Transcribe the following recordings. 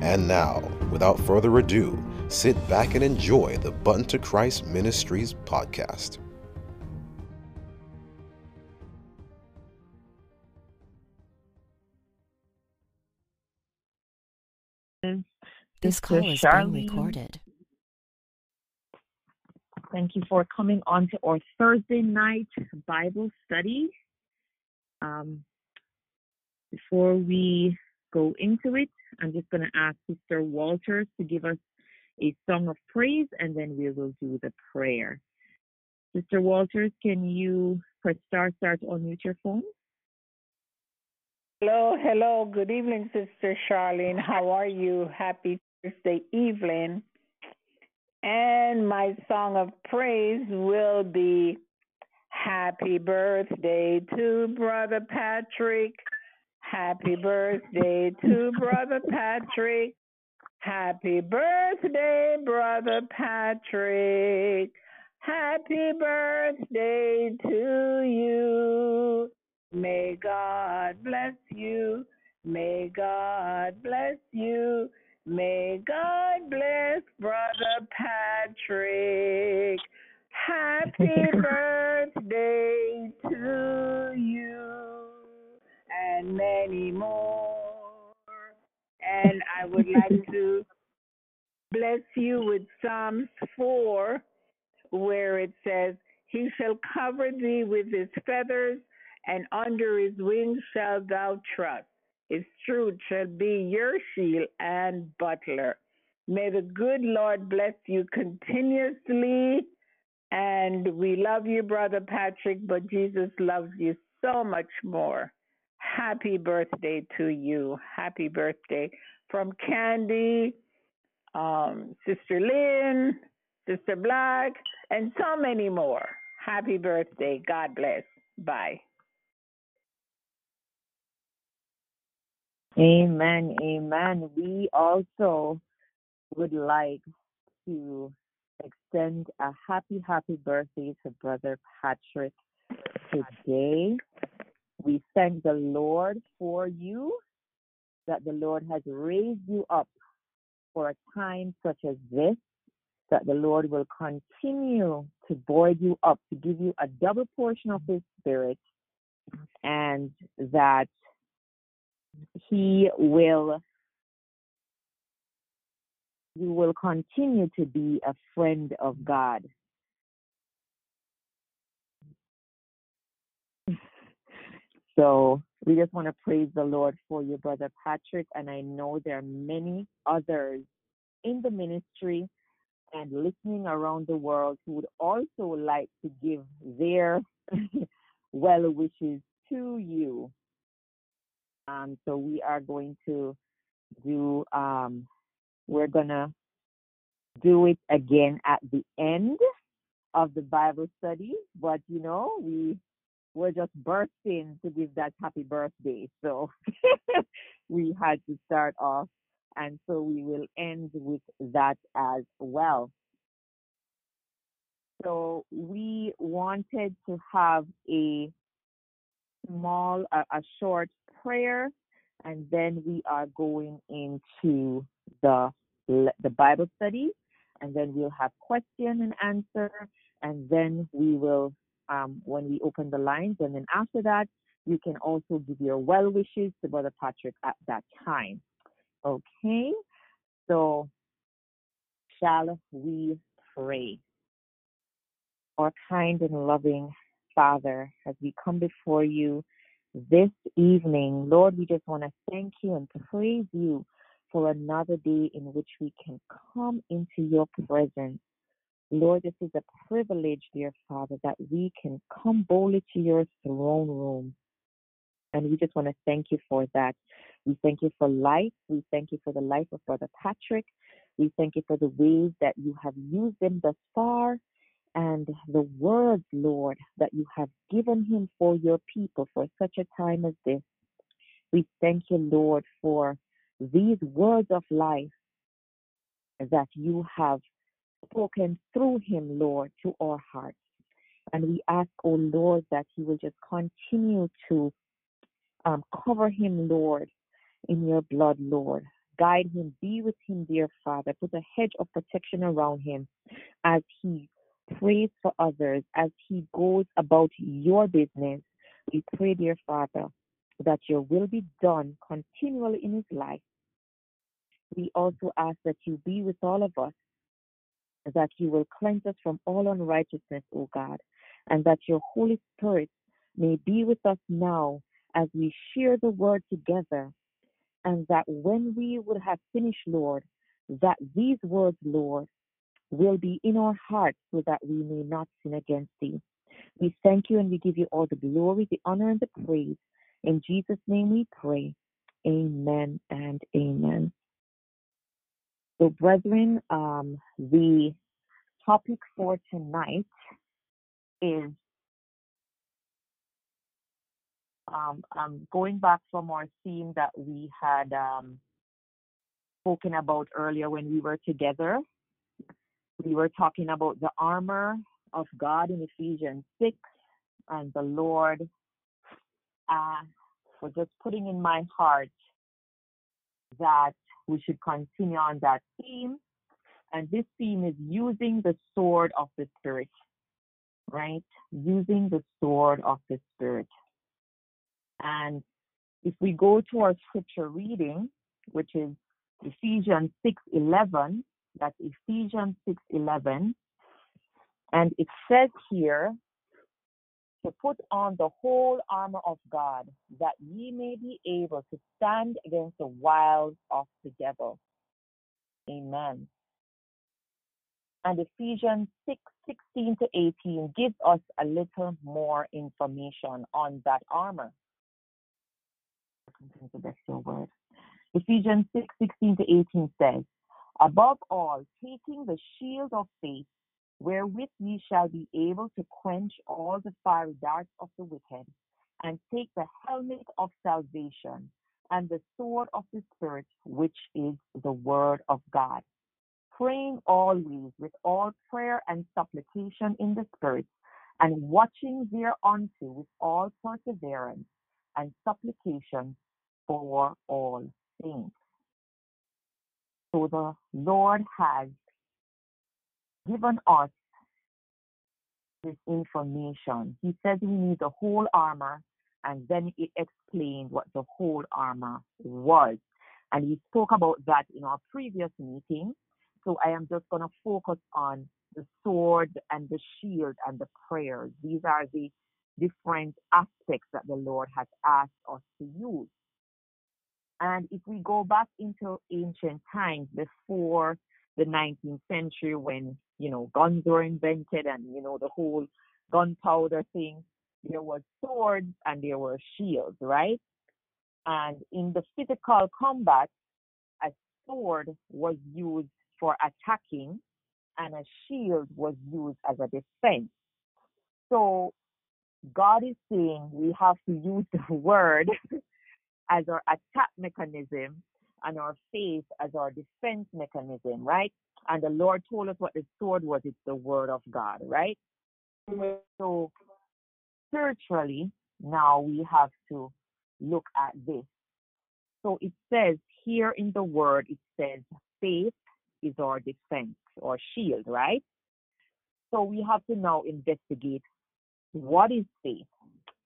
And now, without further ado, sit back and enjoy the Button to Christ Ministries podcast. This call is Charlene. being recorded. Thank you for coming on to our Thursday night Bible study. Um, before we go into it, I'm just going to ask Sister Walters to give us a song of praise and then we will do the prayer. Sister Walters, can you press star start to unmute your phone? Hello, hello. Good evening, Sister Charlene. How are you? Happy Thursday evening. And my song of praise will be Happy Birthday to Brother Patrick. Happy birthday to Brother Patrick. Happy birthday, Brother Patrick. Happy birthday to you. May God bless you. May God bless you. May God bless Brother Patrick. Happy birthday to you and many more. And I would like to bless you with Psalms 4, where it says, He shall cover thee with his feathers, and under his wings shalt thou trust. His truth shall be your shield and buckler. May the good Lord bless you continuously. And we love you, Brother Patrick, but Jesus loves you so much more. Happy birthday to you. Happy birthday from Candy, um, Sister Lynn, Sister Black, and so many more. Happy birthday. God bless. Bye. Amen, amen. We also would like to extend a happy, happy birthday to Brother Patrick today. We thank the Lord for you, that the Lord has raised you up for a time such as this, that the Lord will continue to buoy you up, to give you a double portion of His Spirit, and that He will you will continue to be a friend of God. So we just want to praise the Lord for you, Brother Patrick. And I know there are many others in the ministry and listening around the world who would also like to give their well wishes to you. Um, so we are going to do um, we're gonna do it again at the end of the Bible study, but you know, we we're just bursting to give that happy birthday. So we had to start off and so we will end with that as well. So we wanted to have a small a, a short prayer and then we are going into the the Bible study, and then we'll have question and answer, and then we will, um, when we open the lines, and then after that, you can also give your well wishes to Brother Patrick at that time. Okay, so shall we pray? Our kind and loving Father, as we come before you this evening, Lord, we just want to thank you and praise you for another day in which we can come into your presence. Lord, this is a privilege, dear Father, that we can come boldly to your throne room. And we just want to thank you for that. We thank you for life. We thank you for the life of Brother Patrick. We thank you for the ways that you have used him thus far and the words, Lord, that you have given him for your people for such a time as this. We thank you, Lord, for these words of life that you have spoken through him, Lord, to our hearts. And we ask, oh Lord, that you will just continue to um, cover him, Lord, in your blood, Lord. Guide him, be with him, dear Father. Put a hedge of protection around him as he prays for others, as he goes about your business. We pray, dear Father, that your will be done continually in his life. We also ask that you be with all of us, that you will cleanse us from all unrighteousness, O God, and that your Holy Spirit may be with us now as we share the word together, and that when we would have finished, Lord, that these words, Lord, will be in our hearts so that we may not sin against thee. We thank you and we give you all the glory, the honor, and the praise. In Jesus' name we pray. Amen and amen. So, brethren, um, the topic for tonight is um, um, going back from our theme that we had um, spoken about earlier when we were together. We were talking about the armor of God in Ephesians 6, and the Lord uh, was just putting in my heart that we should continue on that theme. And this theme is using the sword of the Spirit, right? Using the sword of the Spirit. And if we go to our scripture reading, which is Ephesians 6:11, that's Ephesians 6:11, and it says here to put on the whole armor of God, that ye may be able to stand against the wiles of the devil. Amen. And Ephesians 6 16 to 18 gives us a little more information on that armor. Ephesians 6 16 to 18 says, Above all, taking the shield of faith, wherewith ye shall be able to quench all the fiery darts of the wicked, and take the helmet of salvation and the sword of the Spirit, which is the word of God. Praying always with all prayer and supplication in the Spirit, and watching thereunto with all perseverance and supplication for all things. So the Lord has given us this information. He says we need the whole armor, and then it explained what the whole armor was. And he spoke about that in our previous meeting. So I am just going to focus on the sword and the shield and the prayers. These are the different aspects that the Lord has asked us to use. And if we go back into ancient times before the 19th century when, you know, guns were invented and, you know, the whole gunpowder thing, there was swords and there were shields, right? And in the physical combat, a sword was used for attacking and a shield was used as a defense. So God is saying we have to use the word as our attack mechanism and our faith as our defense mechanism, right? And the Lord told us what the sword was it's the word of God, right? So spiritually, now we have to look at this. So it says here in the word, it says faith is our defense or shield, right? So we have to now investigate what is faith.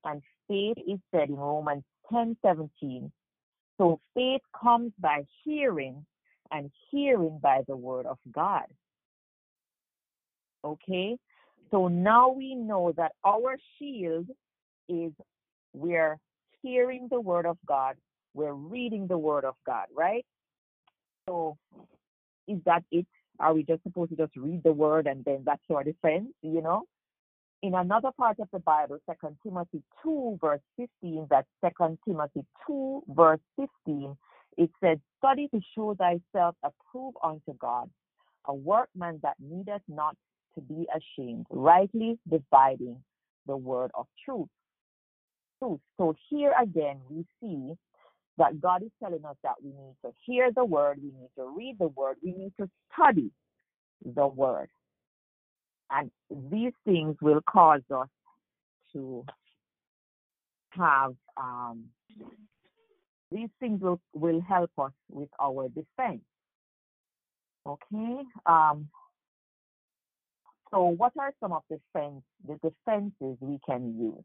And faith is said in Romans 10 17. So faith comes by hearing, and hearing by the word of God. Okay? So now we know that our shield is we're hearing the word of God, we're reading the word of God, right? So is that it? Are we just supposed to just read the word and then that's our defense, you know? in another part of the Bible, Second Timothy 2, verse 15, that Second Timothy 2, verse 15, It said, Study to show thyself approved unto God, a workman that needeth not to be ashamed, rightly dividing the word of truth. Truth. So here again, we see that God is telling us that we need to hear the word, we need to read the word, we need to study the word. And these things will cause us to have um, these things will, will help us with our defense. Okay. Um, so what are some of the defense the defenses we can use?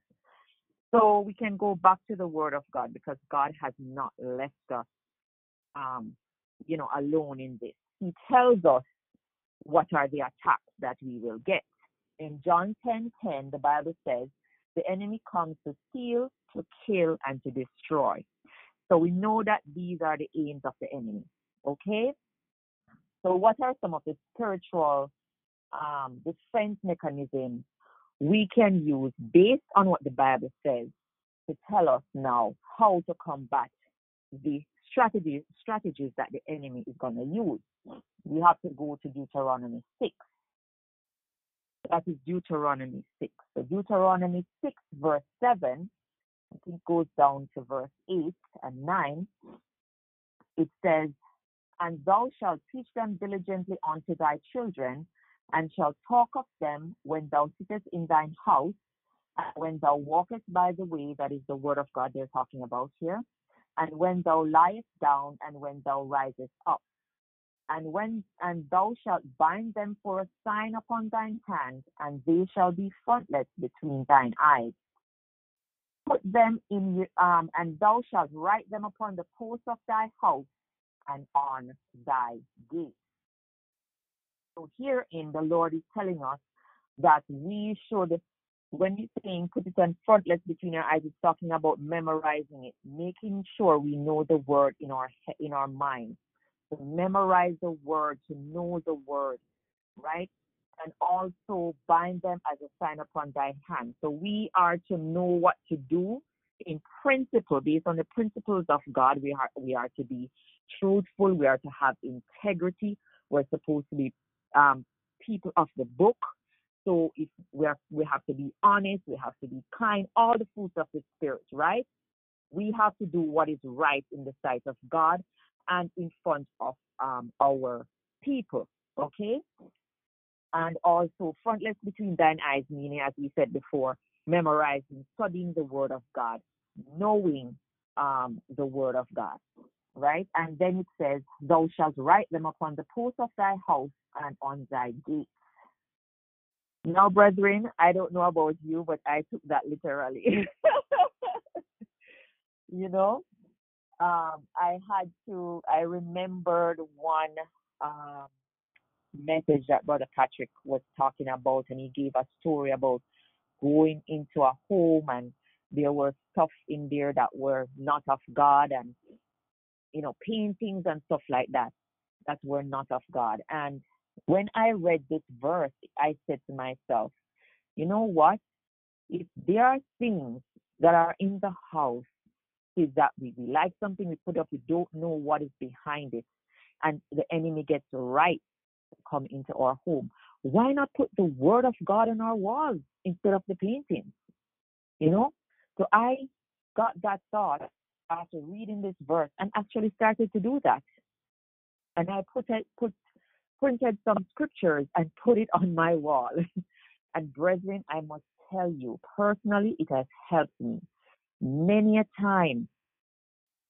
So we can go back to the word of God because God has not left us um, you know, alone in this. He tells us what are the attacks that we will get. In John 10 10, the Bible says, the enemy comes to steal, to kill, and to destroy. So we know that these are the aims of the enemy. Okay? So, what are some of the spiritual um, defense mechanisms we can use based on what the Bible says to tell us now how to combat the strategies strategies that the enemy is going to use? We have to go to Deuteronomy 6. That is Deuteronomy 6. So Deuteronomy 6, verse 7, I think goes down to verse 8 and 9. It says, And thou shalt teach them diligently unto thy children, and shalt talk of them when thou sittest in thine house, and when thou walkest by the way, that is the word of God they're talking about here, and when thou liest down, and when thou risest up and when and thou shalt bind them for a sign upon thine hand, and they shall be frontlets between thine eyes. Put them in um, and thou shalt write them upon the posts of thy house and on thy gates. So herein the Lord is telling us that we should, when he's saying put it on frontlets between our eyes, it's talking about memorizing it, making sure we know the word in our in our mind to memorize the word, to know the word, right? And also bind them as a sign upon thy hand. So we are to know what to do in principle, based on the principles of God. We are we are to be truthful. We are to have integrity. We're supposed to be um, people of the book. So if we we have to be honest, we have to be kind, all the fruits of the spirit, right? We have to do what is right in the sight of God and in front of um, our people. Okay? And also frontlets between thine eyes, meaning as we said before, memorizing, studying the word of God, knowing um, the word of God. Right? And then it says, Thou shalt write them upon the posts of thy house and on thy gates. Now, brethren, I don't know about you, but I took that literally. you know, um, I had to, I remembered one um, message that Brother Patrick was talking about, and he gave a story about going into a home and there were stuff in there that were not of God and, you know, paintings and stuff like that that were not of God. And when I read this verse, I said to myself, you know what? If there are things that are in the house is that we, we like something, we put up, we don't know what is behind it, and the enemy gets right come into our home. Why not put the word of God on our walls instead of the paintings? You know? So I got that thought after reading this verse and actually started to do that. And I put put printed some scriptures and put it on my wall. and brethren, I must tell you, personally, it has helped me Many a time,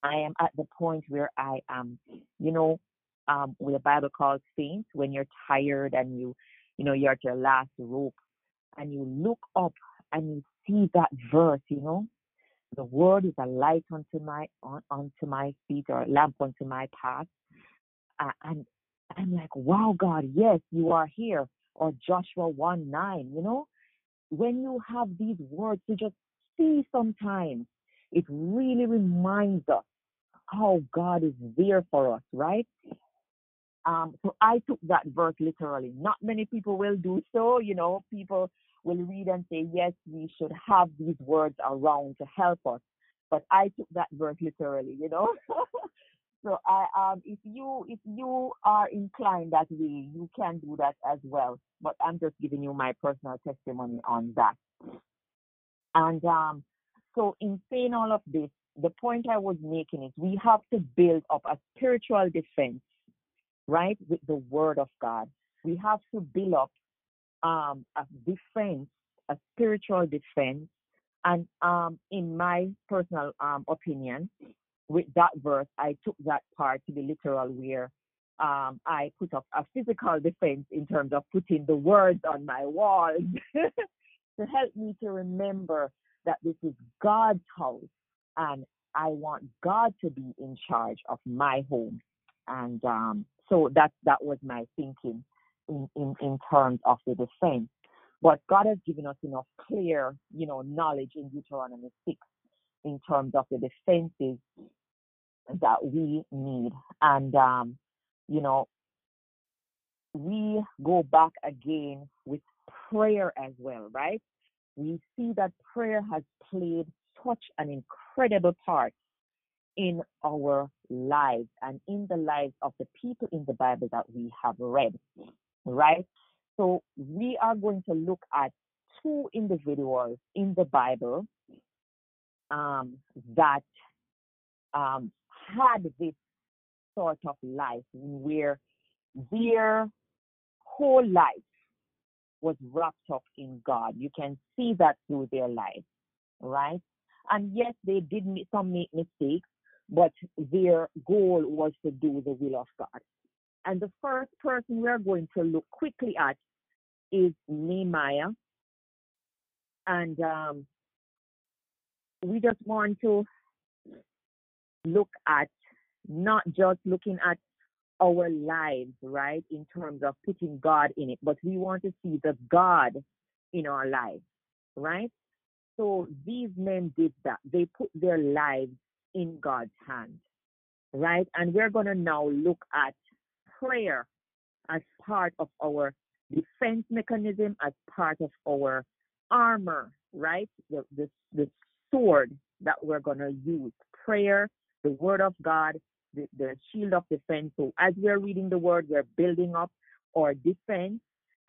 I am at the point where I am, you know, um, what the Bible calls faint, when you're tired and you, you know, you're at your last rope, and you look up and you see that verse, you know, the word is a light unto my on, unto my feet or a lamp unto my path, uh, and I'm like, wow, God, yes, you are here. Or Joshua one nine, you know, when you have these words, you just see sometimes, it really reminds us how God is there for us, right? Um, so I took that verse literally. Not many people will do so. You know, people will read and say, yes, we should have these words around to help us. But I took that verse literally, you know. so I um if you if you are inclined that way, you can do that as well. But I'm just giving you my personal testimony on that. And um so in saying all of this, the point I was making is we have to build up a spiritual defense, right, with the word of God. We have to build up um a defense, a spiritual defense. And um in my personal um opinion, with that verse, I took that part to be literal, where um, I put up a physical defense in terms of putting the words on my walls to help me to remember that this is God's house and I want God to be in charge of my home. And um, so that that was my thinking in, in, in terms of the defense. But God has given us enough clear, you know, knowledge in Deuteronomy 6 in terms of the defenses that we need. And, um, you know, we go back again with prayer as well, right? We see that prayer has played such an incredible part in our lives and in the lives of the people in the Bible that we have read, right? So we are going to look at two individuals in the Bible um, that um, had this sort of life where their whole life was wrapped up in God. You can see that through their life, right? And yes, they did some make mistakes, but their goal was to do the will of God. And the first person we are going to look quickly at is Nehemiah. And um, we just want to look at not just looking at our lives, right, in terms of putting God in it, but we want to see the God in our lives, right? So these men did that. They put their lives in God's hands, right? And we're going to now look at prayer as part of our defense mechanism, as part of our armor, right? The, the, the sword that we're going to use. Prayer, the word of God, the, the shield of defense. So as we're reading the word, we're building up our defense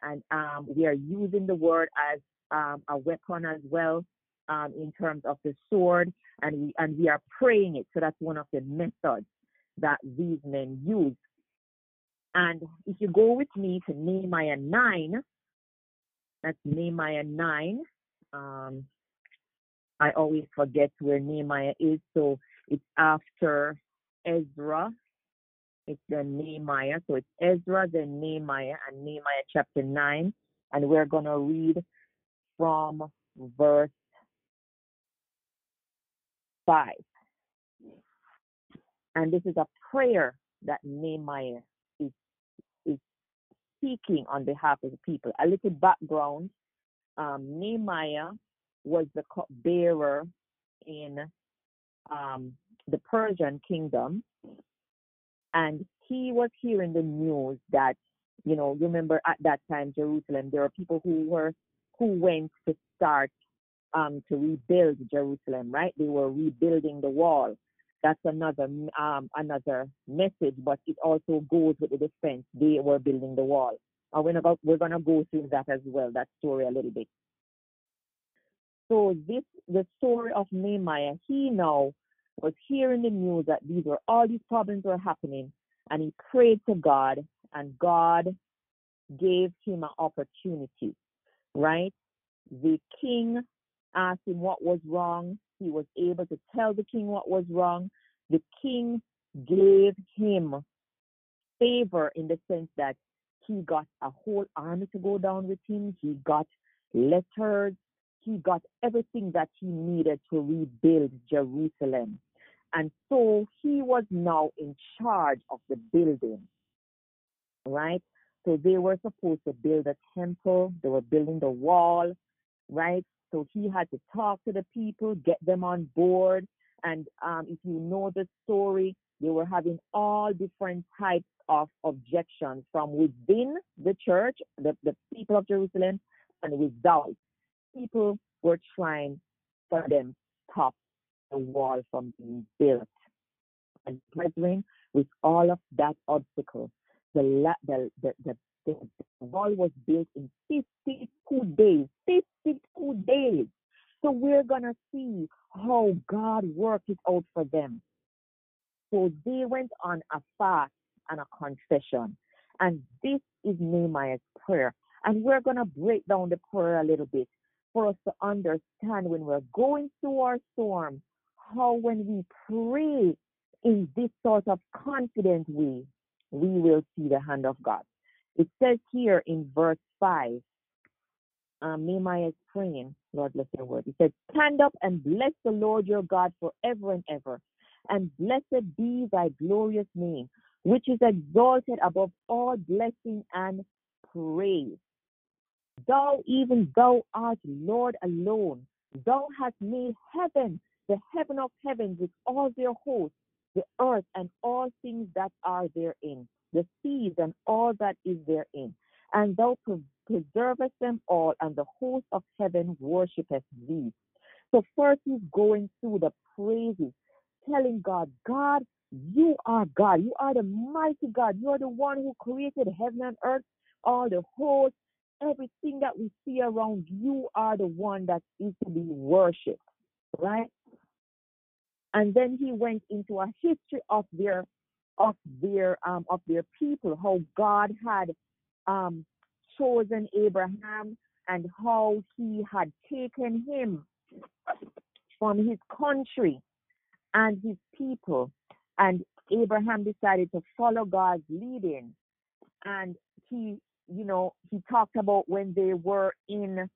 and um, we are using the word as um, a weapon as well um, in terms of the sword and we and we are praying it. So that's one of the methods that these men use. And if you go with me to Nehemiah 9, that's Nehemiah 9. Um, I always forget where Nehemiah is, so it's after Ezra. It's the Nehemiah. So it's Ezra, then Nehemiah, and Nehemiah chapter 9. And we're going to read from verse 5. And this is a prayer that Nehemiah is, is speaking on behalf of the people. A little background um, Nehemiah was the bearer in um, the Persian kingdom, and he was hearing the news that, you know, remember at that time Jerusalem, there were people who were who went to start um, to rebuild Jerusalem, right? They were rebuilding the wall. That's another um, another message, but it also goes with the defense. They were building the wall. We're gonna, we're gonna go through that as well, that story a little bit. So this the story of Nehemiah. He now was hearing the news that these were all these problems were happening, and he prayed to God, and God gave him an opportunity. Right? The king asked him what was wrong. He was able to tell the king what was wrong. The king gave him favor in the sense that he got a whole army to go down with him. He got letters he got everything that he needed to rebuild Jerusalem. And so he was now in charge of the building, right? So they were supposed to build a temple, they were building the wall, right? So he had to talk to the people, get them on board. And um, if you know the story, they were having all different types of objections from within the church, the, the people of Jerusalem, and without people were trying for them to stop the wall from being built. And brethren, with all of that obstacle. The, the, the, the, the wall was built in 52 days. 52 days. So we're going to see how God worked it out for them. So they went on a fast and a confession. And this is Nehemiah's prayer. And we're going to break down the prayer a little bit for us to understand when we're going through our storm, how when we pray in this sort of confident way, we will see the hand of God. It says here in verse 5, um, Nehemiah is praying, Lord bless your word. He says, Stand up and bless the Lord your God forever and ever, and blessed be thy glorious name, which is exalted above all blessing and praise. Thou, even thou art Lord alone. Thou hast made heaven, the heaven of heavens, with all their hosts, the earth and all things that are therein, the seas and all that is therein. And thou preservest them all, and the host of heaven worshipeth thee. So first he's going through the praises, telling God, God, you are God. You are the mighty God. You are the one who created heaven and earth, all the hosts, everything that we see around. You are the one that is to be worshipped, right? And then he went into a history of their of their um of their people, how God had um chosen Abraham and how he had taken him from his country and his people. And Abraham decided to follow God's leading. And he, you know, he talked about when they were in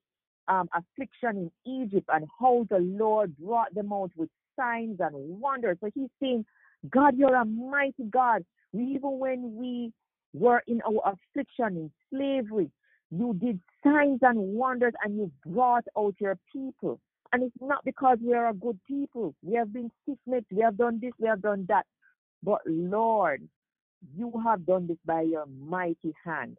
um, affliction in Egypt and how the Lord brought them out with signs and wonders. So he's saying, God, you're a mighty God. Even when we were in our affliction, in slavery, you did signs and wonders and you brought out your people. And it's not because we are a good people. We have been stiff necked, we have done this, we have done that. But Lord, you have done this by your mighty hand.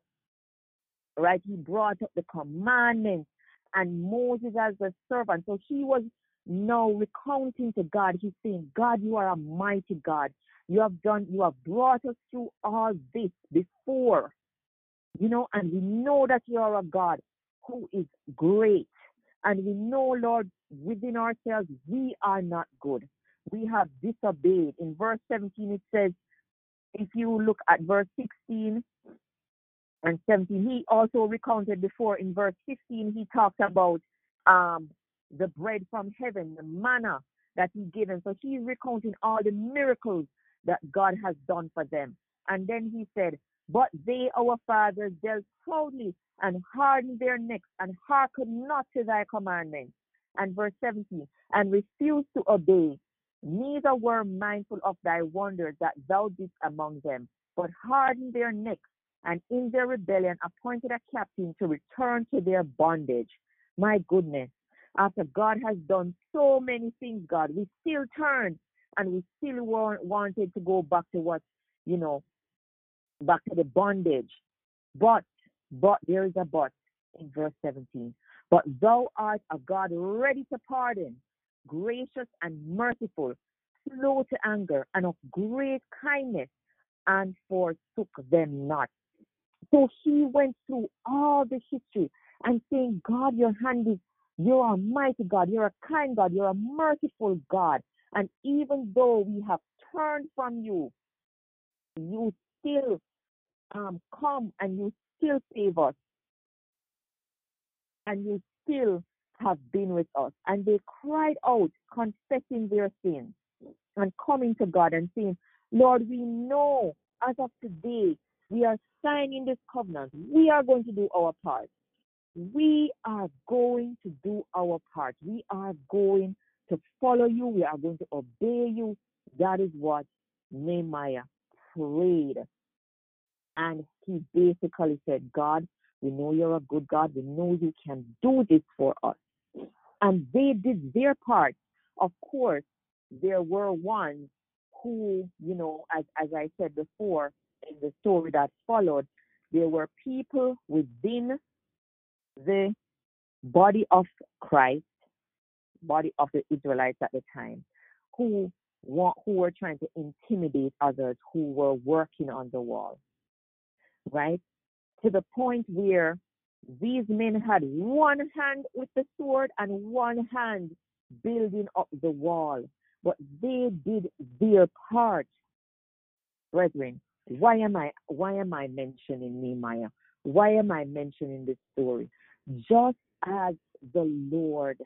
Right? He brought up the commandments and Moses as a servant. So he was now recounting to God. He's saying, God, you are a mighty God. You have done, you have brought us through all this before. You know, and we know that you are a God who is great. And we know, Lord, within ourselves, we are not good. We have disobeyed. In verse 17, it says, if you look at verse 16 and 17, he also recounted before in verse 15, he talked about um, the bread from heaven, the manna that he gave. So he's recounting all the miracles that God has done for them. And then he said, But they, our fathers, dealt proudly and hardened their necks and hearkened not to thy commandments. And verse 17, and refused to obey, neither were mindful of thy wonders that thou didst among them, but hardened their necks, and in their rebellion appointed a captain to return to their bondage. My goodness, after God has done so many things, God, we still turn and we still want, wanted to go back to what, you know, back to the bondage. But, but there is a but in verse 17. But thou art a God ready to pardon, gracious and merciful, slow to anger, and of great kindness, and forsook them not. So he went through all the history and saying, God, your hand is, you're a mighty God, you're a kind God, you're a merciful God. And even though we have turned from you, you still um, come and you still save us and you still have been with us. And they cried out, confessing their sins and coming to God and saying, Lord, we know as of today we are signing this covenant. We are going to do our part. We are going to do our part. We are going to follow you. We are going to obey you. That is what Nehemiah prayed. And he basically said, God, we know you're a good God. We know you can do this for us. And they did their part. Of course, there were ones who, you know, as, as I said before in the story that followed, there were people within the body of Christ, body of the Israelites at the time, who who were trying to intimidate others who were working on the wall, right? To the point where these men had one hand with the sword and one hand building up the wall, but they did their part. Brethren, why am I why am I mentioning Nehemiah? Why am I mentioning this story? Just as the Lord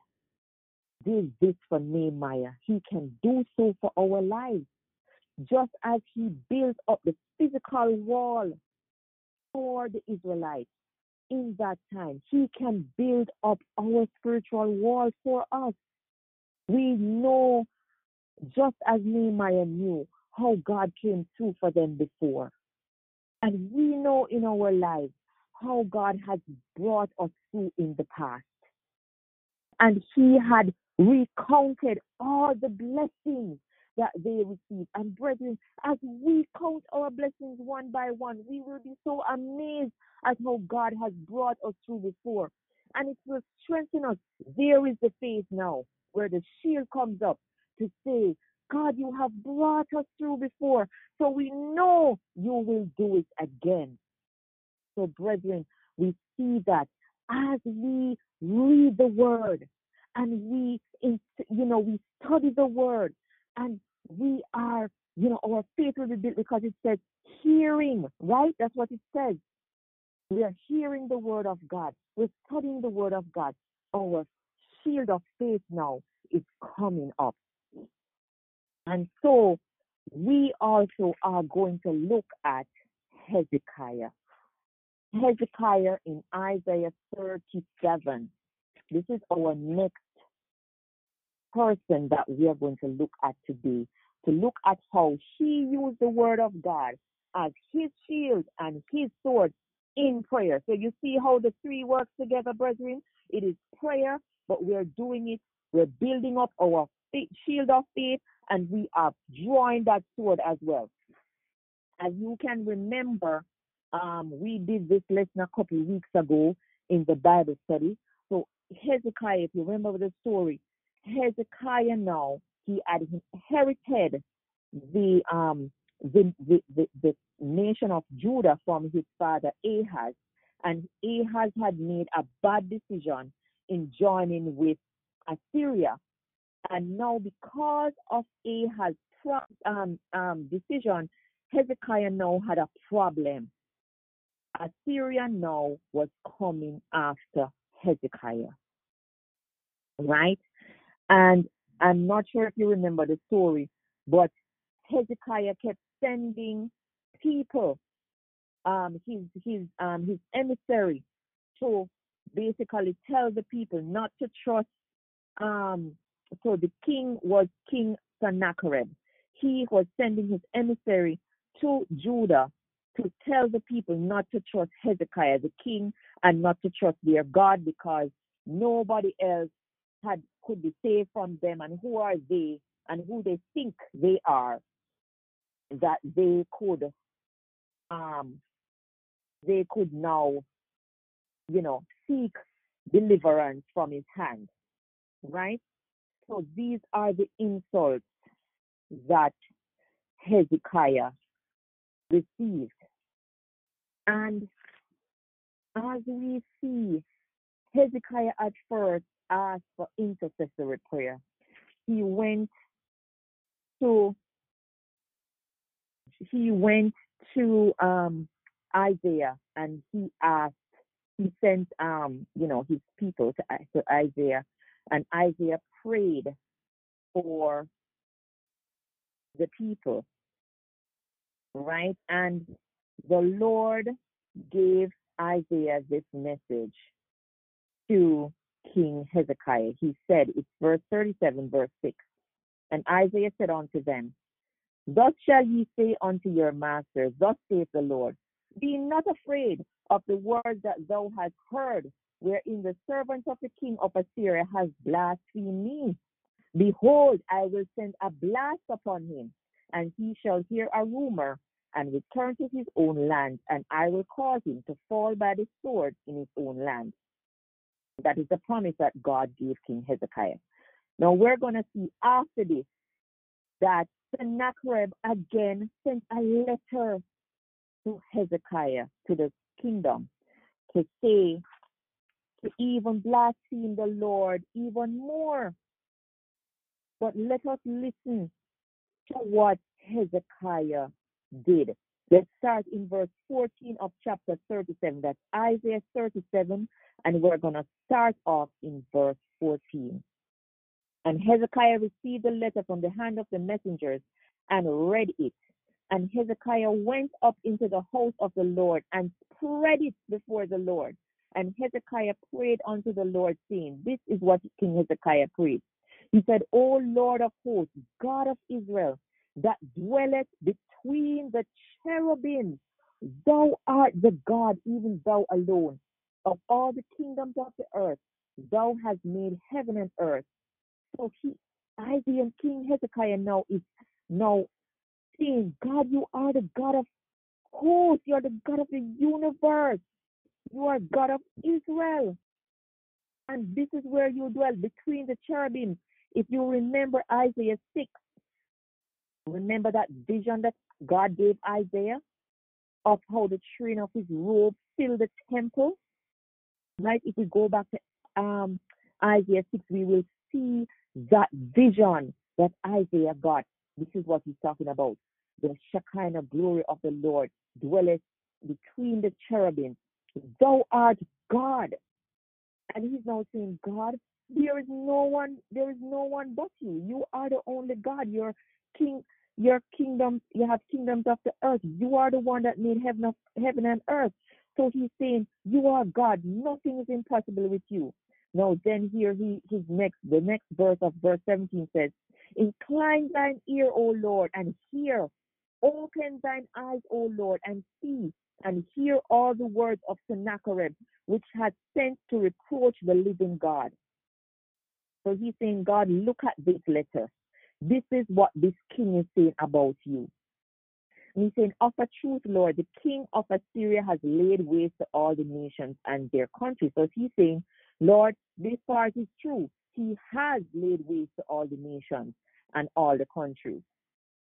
did this for Nehemiah, he can do so for our lives. Just as he built up the physical wall for the Israelites in that time, he can build up our spiritual wall for us. We know, just as Nehemiah knew, how God came through for them before. And we know in our lives how God has brought us through in the past. And he had recounted all the blessings that they received. And brethren, as we count our blessings one by one, we will be so amazed at how God has brought us through before. And it will strengthen us. There is the faith now where the shield comes up to say, God, you have brought us through before, so we know you will do it again. So, brethren, we see that as we read the word and we, you know, we study the word and we are, you know, our faith will be built because it says hearing, right? That's what it says. We are hearing the word of God. We're studying the word of God. Our shield of faith now is coming up. And so we also are going to look at Hezekiah. Hezekiah in Isaiah 37. This is our next person that we are going to look at today to look at how he used the word of God as his shield and his sword in prayer. So you see how the three work together, brethren? It is prayer, but we're doing it. We're building up our shield of faith and we are drawing that sword as well. As you can remember, um, we did this lesson a couple of weeks ago in the Bible study. So Hezekiah, if you remember the story, Hezekiah now he had inherited the um the, the, the, the nation of Judah from his father Ahaz, and Ahaz had made a bad decision in joining with Assyria. And now, because of Ahaz's um, um, decision, Hezekiah now had a problem. Assyria now was coming after Hezekiah. Right? And I'm not sure if you remember the story, but Hezekiah kept sending people, um, his his um his emissary, to basically tell the people not to trust. Um, so the king was King Sennacherib. He was sending his emissary to Judah to tell the people not to trust Hezekiah, the king, and not to trust their God because nobody else had could be saved from them. And who are they? And who they think they are that they could um they could now you know seek deliverance from his hand right? So these are the insults that hezekiah received and as we see hezekiah at first asked for intercessory prayer. He went to he went to um, Isaiah and he asked he sent um you know his people to, to Isaiah and Isaiah prayed for the people right and the Lord gave Isaiah this message to King Hezekiah. He said, it's verse 37, verse 6. And Isaiah said unto them, Thus shall ye say unto your master, Thus saith the Lord, Be not afraid of the words that thou hast heard, wherein the servant of the king of Assyria has blasphemed me. Behold, I will send a blast upon him, and he shall hear a rumor, and return to his own land, and I will cause him to fall by the sword in his own land. That is the promise that God gave King Hezekiah. Now we're going to see after this that Sennacherib again sent a letter to Hezekiah, to the kingdom, to say, to even blaspheme the Lord even more. But let us listen to what Hezekiah did. Let's start in verse 14 of chapter 37. That's Isaiah 37, and we're going to start off in verse 14. And Hezekiah received the letter from the hand of the messengers and read it. And Hezekiah went up into the house of the Lord and spread it before the Lord. And Hezekiah prayed unto the Lord, saying, This is what King Hezekiah prayed. He said, O Lord of hosts, God of Israel, that dwelleth between the cherubim. Thou art the God, even thou alone, of all the kingdoms of the earth. Thou hast made heaven and earth. So he, Isaiah King Hezekiah now is now saying, God, you are the God of hosts. You are the God of the universe. You are God of Israel. And this is where you dwell between the cherubim. If you remember Isaiah 6, remember that vision that God gave Isaiah of how the train of his robe filled the temple. Right? If we go back to um, Isaiah 6, we will see that vision that Isaiah got. This is what he's talking about. The Shekinah glory of the Lord dwelleth between the cherubim. Thou art God. And he's now saying, God, there is no one, there is no one but you. You are the only God. You're king your kingdom, you have kingdoms of the earth. You are the one that made heaven of heaven and earth. So he's saying, You are God. Nothing is impossible with you. Now then here he his next the next verse of verse 17 says, Incline thine ear, O Lord, and hear. Open thine eyes, O Lord, and see, and hear all the words of Sennacherib, which had sent to reproach the living God. So he's saying, God, look at this letter. This is what this king is saying about you. And he's saying, Of a truth, Lord, the king of Assyria has laid waste to all the nations and their countries. So he's saying, Lord, this part is true. He has laid waste to all the nations and all the countries.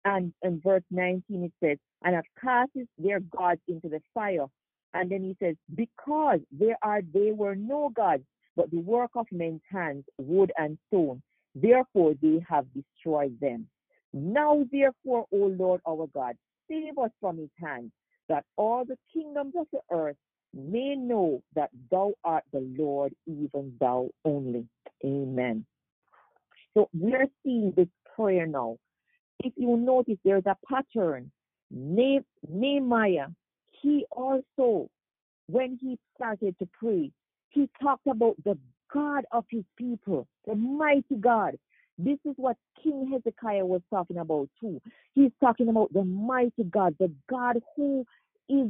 And in verse 19 it says, and have cast their gods into the fire. And then he says, because there are they were no gods, but the work of men's hands, wood and stone. Therefore, they have destroyed them. Now, therefore, O Lord our God, save us from his hand, that all the kingdoms of the earth may know that thou art the Lord, even thou only. Amen. So we're seeing this prayer now. If you notice, there's a pattern. Nehemiah, he also, when he started to pray, he talked about the God of his people, the mighty God. This is what King Hezekiah was talking about too. He's talking about the mighty God, the God who is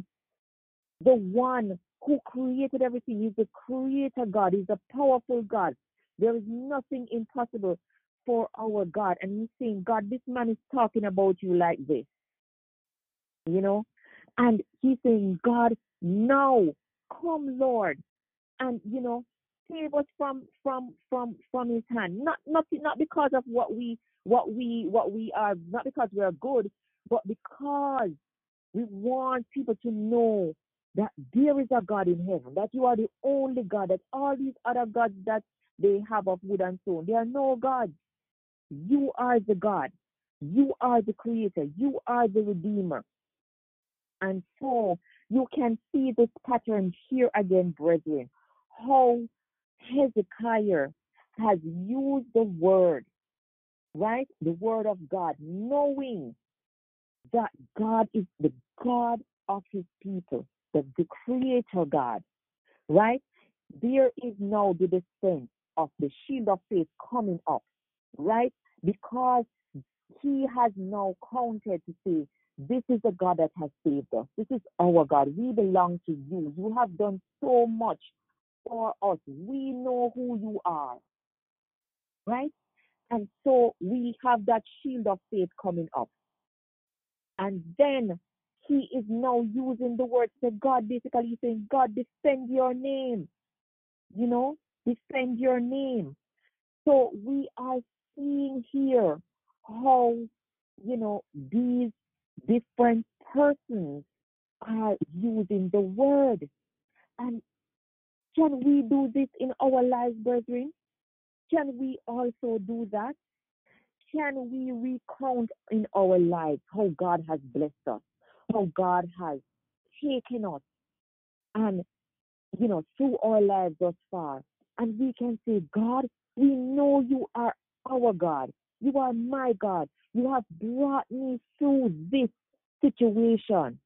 the one who created everything. He's the creator God. He's a powerful God. There is nothing impossible for our God. And he's saying, God, this man is talking about you like this. You know? And he's saying, God, now come, Lord. And you know, us from from from from his hand. Not not not because of what we what we what we are, not because we are good, but because we want people to know that there is a God in heaven, that you are the only God, that all these other gods that they have of wood and stone, they are no gods. You are the God. You are the creator. You are the redeemer. And so you can see this pattern here again, brethren. How Hezekiah has used the word, right? The word of God, knowing that God is the God of his people, the, the creator God, right? There is now the descent of the shield of faith coming up, right? Because he has now counted to say, This is the God that has saved us. This is our God. We belong to you. You have done so much for us. We know who you are. Right? And so we have that shield of faith coming up. And then he is now using the word to God, basically saying, God, defend your name. You know, defend your name. So we are seeing here how you know, these different persons are using the word. And can we do this in our lives, brethren? Can we also do that? Can we recount in our lives how God has blessed us, how God has taken us, and you know, through our lives thus far? And we can say, God, we know you are our God. You are my God. You have brought me through this situation.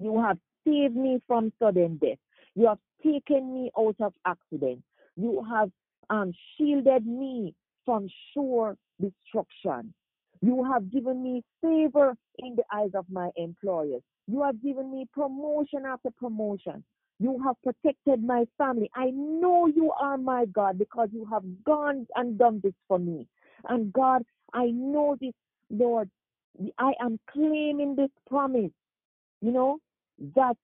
You have saved me from sudden death. You have taken me out of accident. You have um, shielded me from sure destruction. You have given me favor in the eyes of my employers. You have given me promotion after promotion. You have protected my family. I know you are my God because you have gone and done this for me. And God, I know this, Lord. I am claiming this promise, you know, that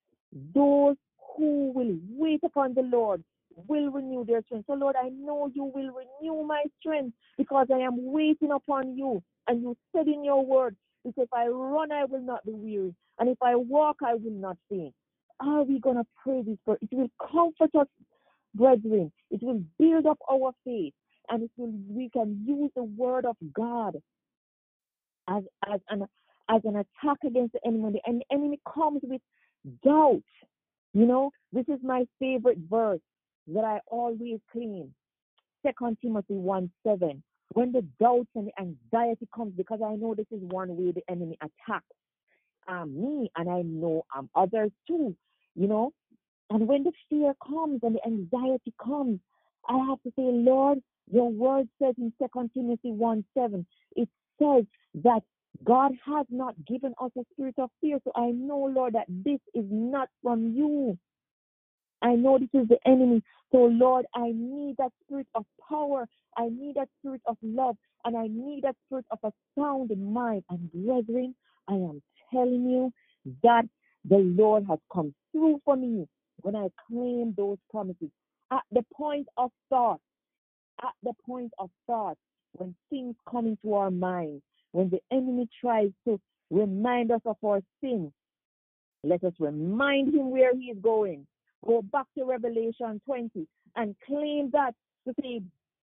those who will wait upon the Lord will renew their strength. So, Lord, I know you will renew my strength because I am waiting upon you. And you said in your word, that if I run, I will not be weary. And if I walk, I will not faint. Are we going to pray this prayer? It will comfort us, brethren. It will build up our faith. And it will, we can use the word of God as, as, an, as an attack against the enemy. And the enemy comes with doubt. You know, this is my favorite verse that I always claim. Second Timothy 1 7. When the doubts and the anxiety comes, because I know this is one way the enemy attacks um, me, and I know um, others too, you know. And when the fear comes and the anxiety comes, I have to say, Lord, your word says in Second Timothy 1 7, it says that God has not given us a spirit of fear. So I know, Lord, that this is not from you. I know this is the enemy. So, Lord, I need that spirit of power. I need that spirit of love. And I need that spirit of a sound mind. And, brethren, I am telling you that the Lord has come through for me when I claim those promises. At the point of thought, at the point of thought, when things come into our mind, when the enemy tries to remind us of our sin, let us remind him where he is going. Go back to Revelation 20 and claim that to say,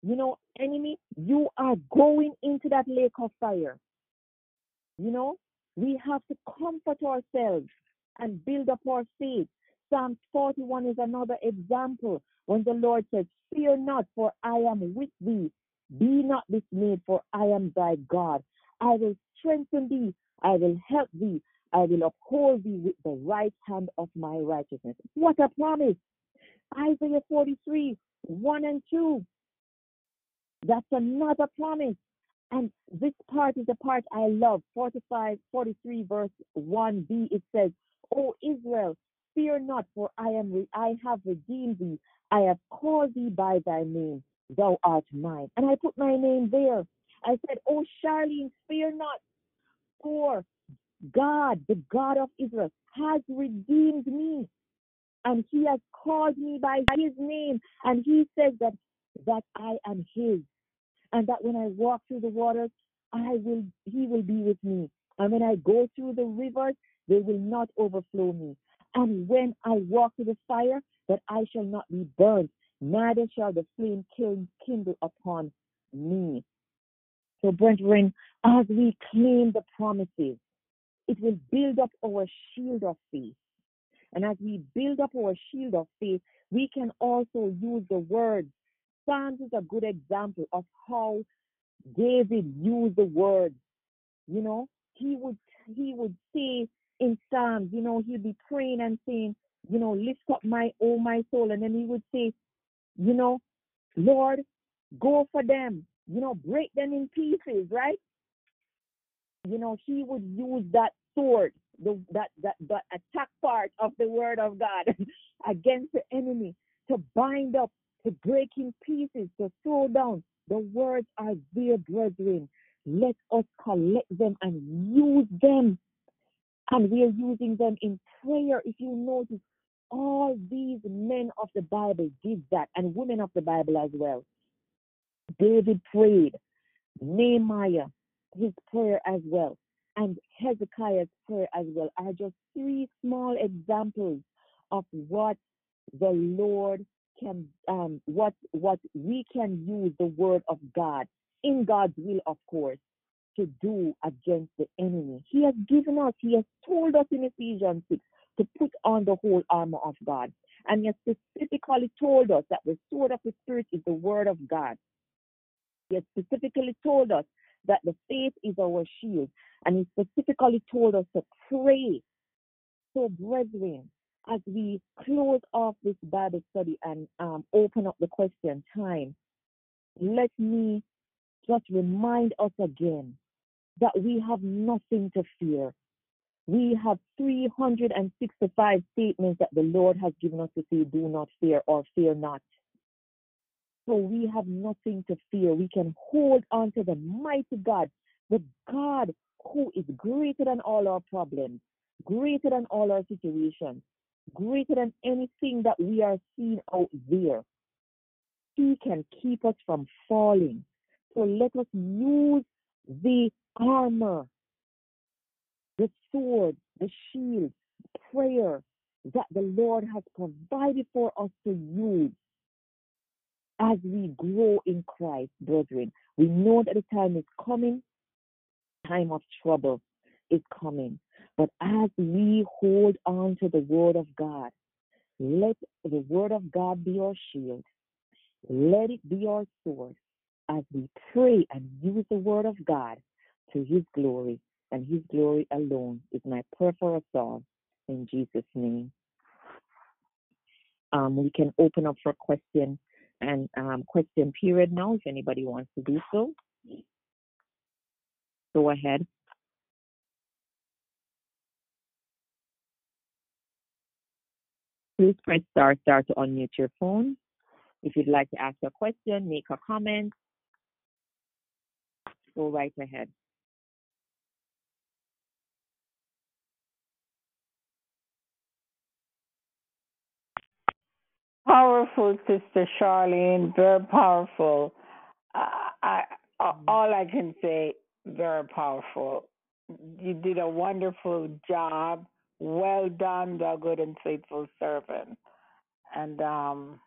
you know, enemy, you are going into that lake of fire. You know, we have to comfort ourselves and build up our faith. Psalm 41 is another example when the Lord says, Fear not, for I am with thee. Be not dismayed, for I am thy God. I will strengthen thee. I will help thee. I will uphold thee with the right hand of my righteousness. What a promise! Isaiah 43, 1 and 2. That's another promise. And this part is the part I love. 45, 43, verse 1b, it says, O Israel, fear not, for I am re- I have redeemed thee. I have called thee by thy name. Thou art mine. And I put my name there. I said, Oh Charlene, fear not, for God, the God of Israel, has redeemed me. And he has called me by his name. And he says that that I am his. And that when I walk through the waters, I will he will be with me. And when I go through the rivers, they will not overflow me. And when I walk through the fire, that I shall not be burned, neither shall the flame kindle upon me. So, brethren, as we claim the promises, it will build up our shield of faith. And as we build up our shield of faith, we can also use the words. Psalms is a good example of how David used the words. You know, he would he would say in Psalms, you know, he'd be praying and saying, you know, lift up my oh my soul, and then he would say, you know, Lord, go for them, you know, break them in pieces, right? You know, he would use that sword, the that that that attack part of the word of God against the enemy to bind up, to break in pieces, to throw down. The words are there, brethren. Let us collect them and use them. And we are using them in prayer. If you notice, all these men of the Bible did that, and women of the Bible as well. David prayed, Nehemiah, his prayer as well and Hezekiah's prayer as well are just three small examples of what the Lord can, um, what what we can use the word of God in God's will, of course, to do against the enemy. He has given us, He has told us in Ephesians 6 to put on the whole armor of God. And He has specifically told us that the sword of the Spirit is the word of God. He has specifically told us that the faith is our shield. And He specifically told us to pray. So, brethren, as we close off this Bible study and um, open up the question time, let me just remind us again that we have nothing to fear. We have 365 statements that the Lord has given us to say, do not fear or fear not. So we have nothing to fear. We can hold on to the mighty God, the God who is greater than all our problems, greater than all our situations, greater than anything that we are seeing out there. He can keep us from falling. So let us use the armor, the sword, the shield, prayer that the Lord has provided for us to use as we grow in Christ, brethren. We know that the time is coming, time of trouble is coming. But as we hold on to the word of God, let the word of God be our shield. Let it be our sword as we pray and use the word of God to his glory, and his glory alone is my prayer for us all. In Jesus' name. Um, we can open up for question and um, question period now if anybody wants to do so. Go ahead. Please press star star to unmute your phone. If you'd like to ask a question, make a comment, go right ahead. Powerful, Sister Charlene. Very powerful. I, I, all I can say, very powerful. You did a wonderful job. Well done, thou good and faithful servant. And um,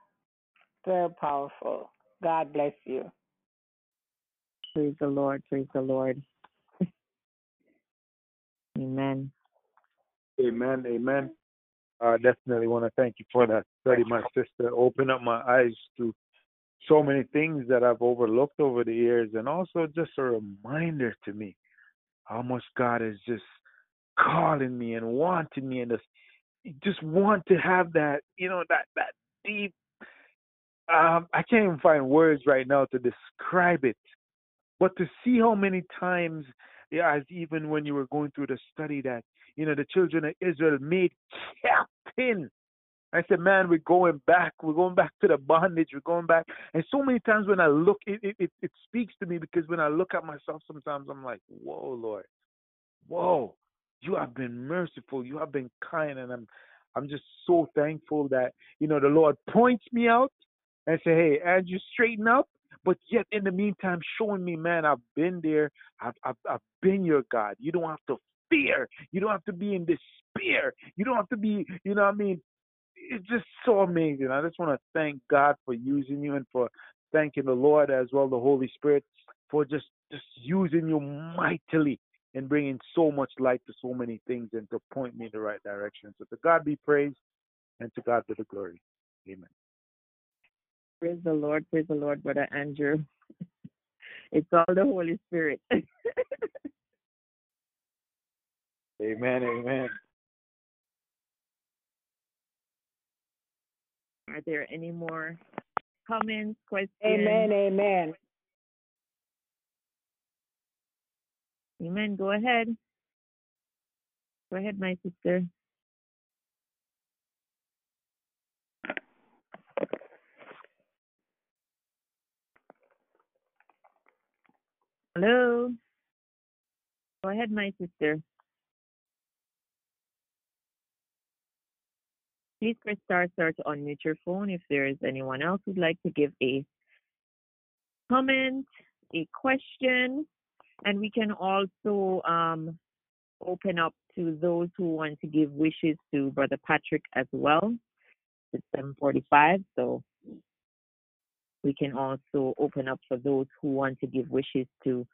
very powerful. God bless you. Praise the Lord. Praise the Lord. Amen. Amen. Amen. I definitely want to thank you for that study, my sister. Open up my eyes to so many things that I've overlooked over the years, and also just a reminder to me how much God is just calling me and wanting me and just want to have that, you know, that that deep. Um, I can't even find words right now to describe it, but to see how many times, as even when you were going through the study that you know the children of Israel made captain I said, man, we're going back. We're going back to the bondage. We're going back. And so many times when I look, it, it, it speaks to me because when I look at myself, sometimes I'm like, whoa, Lord, whoa, you have been merciful. You have been kind. And I'm, I'm just so thankful that, you know, the Lord points me out and say, hey, Andrew, straighten up. But yet, in the meantime, showing me, man, I've been there. I've, I've, I've been your God. You don't have to fear. You don't have to be in despair. You don't have to be, you know what I mean, it's just so amazing. I just want to thank God for using you and for thanking the Lord as well, the Holy Spirit, for just just using you mightily and bringing so much light to so many things and to point me in the right direction. So to God be praised and to God be the glory. Amen. Praise the Lord, praise the Lord, Brother Andrew. It's all the Holy Spirit. amen, amen. Are there any more comments, questions? Amen, amen. Amen. Go ahead. Go ahead, my sister. Hello. Go ahead, my sister. Please press star star to unmute your phone if there is anyone else who'd like to give a comment, a question, And we can also um, open up to those who want to give wishes to Brother Patrick as well. It's 7:45, so we can also open up for those who want to give wishes to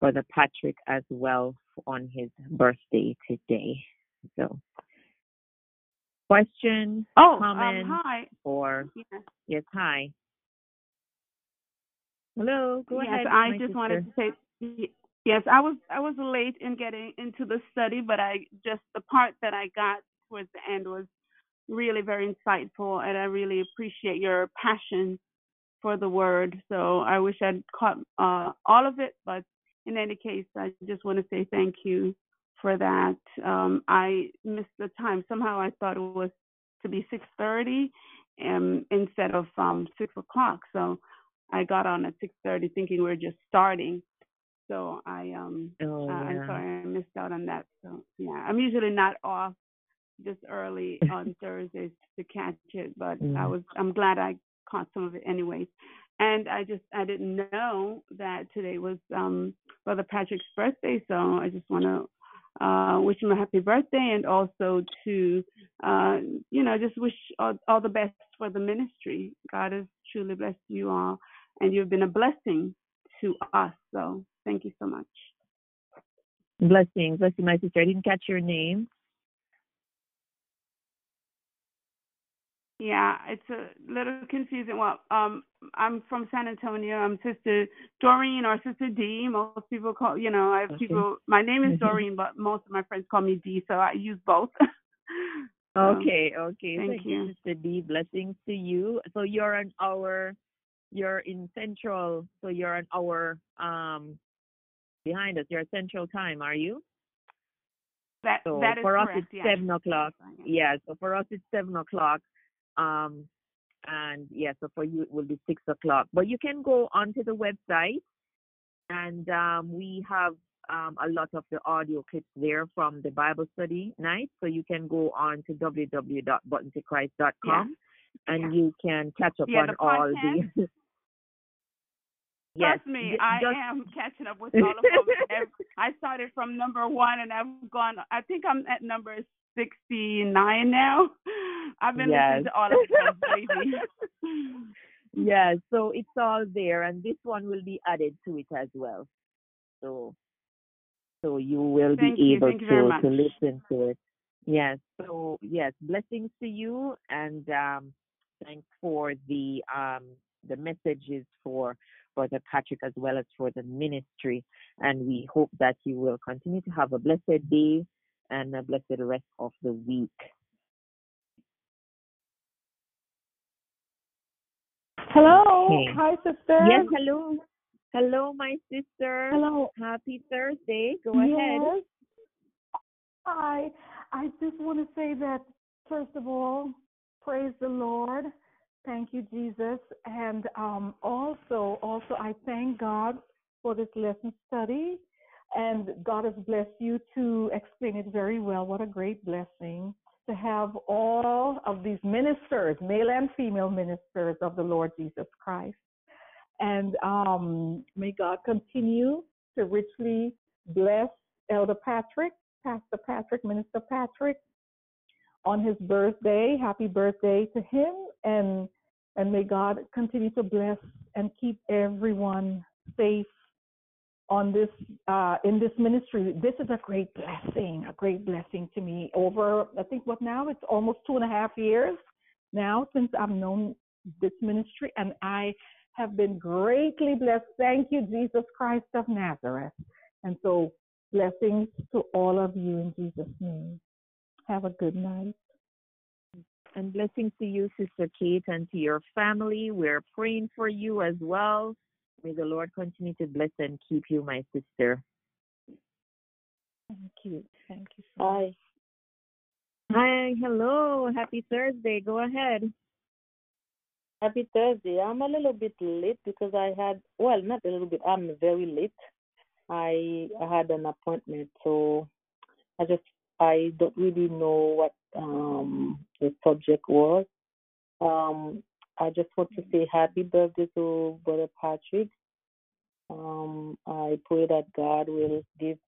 Brother Patrick as well on his birthday today. So, question, Oh, comment, um, hi. or Yeah. yes, hi. Hello, go yes, ahead. I my just wanted to say yes, I was I was late in getting into the study, but I just the part that I got towards the end was really very insightful, and I really appreciate your passion for the word. So I wish I'd caught uh, all of it, but in any case, I just want to say thank you for that. Um, I missed the time. Somehow I thought it was to be 6:30 um, instead of um, six o'clock. So I got on at 6:30, thinking we are just starting. So I um Oh, uh, I'm sorry I missed out on that. So yeah, I'm usually not off this early on Thursdays to catch it, but I Mm. was I'm glad I caught some of it anyways. And I just I didn't know that today was um Brother Patrick's birthday, so I just want to uh wish him a happy birthday and also to uh you know just wish all, all the best for the ministry. God has truly blessed you all, and you've been a blessing to us. So thank you so much. Blessings, blessing, my sister. I didn't catch your name. Yeah, it's a little confusing. Well, um, I'm from San Antonio. I'm Sister Doreen or Sister D. Most people call, you know, I have Okay. people. My name is Mhm. Doreen, but most of my friends call me D, so I use both. Okay, okay. thank you. Sister D. Blessings to you. So you're an hour, you're in Central, so you're an hour um behind us. You're at Central Time, are you? That So that is for us correct. it's yeah. seven o'clock. Yeah, so for us it's seven o'clock. Um and yeah, so for you it will be six o'clock. But you can go onto the website and um we have um a lot of the audio clips there from the Bible study night. So you can go on to www.buttontochrist.com and Yeah. you can catch up Yeah, on the all the Yes, Trust me, ju- I just- am catching up with all of them. I started from number one, and I've gone. I think I'm at number sixty-nine now. I've been listening to all of them, baby. yeah, so it's all there, and this one will be added to it as well. So, so you will Thank be you. able Thank to to listen to it. Yes. So yes, blessings to you, and um, thanks for the um the messages for for the Patrick as well as for the ministry, and we hope that you will continue to have a blessed day and a blessed rest of the week. Hello. Okay. Hi, sister. Yes, hello. Hello, my sister. Hello. Happy Thursday. Go ahead. Yes. Hi. I just want to say that, first of all, praise the Lord. Thank you, Jesus. And um, also, also, I thank God for this lesson study. And God has blessed you to explain it very well. What a great blessing to have all of these ministers, male and female ministers of the Lord Jesus Christ. And um, may God continue to richly bless Elder Patrick, Pastor Patrick, Minister Patrick, on his birthday. Happy birthday to him, and and may God continue to bless and keep everyone safe on this uh, in this ministry. This is a great blessing, a great blessing to me. Over, I think what now? It's almost two and a half years now since I've known this ministry, and I have been greatly blessed. Thank you, Jesus Christ of Nazareth. And so, blessings to all of you in Jesus' name. Have a good night. And blessings to you, Sister Kate, and to your family. We're praying for you as well. May the Lord continue to bless and keep you, my sister. Thank you. Thank you so much. Hi, hello. Happy Thursday. Go ahead. Happy Thursday. I'm a little bit late because I had, well, not a little bit, I'm very late. I, I had an appointment, so I just, I don't really know what um, the subject was. Um, I just want to say happy birthday to Brother Patrick. Um, I pray that God will give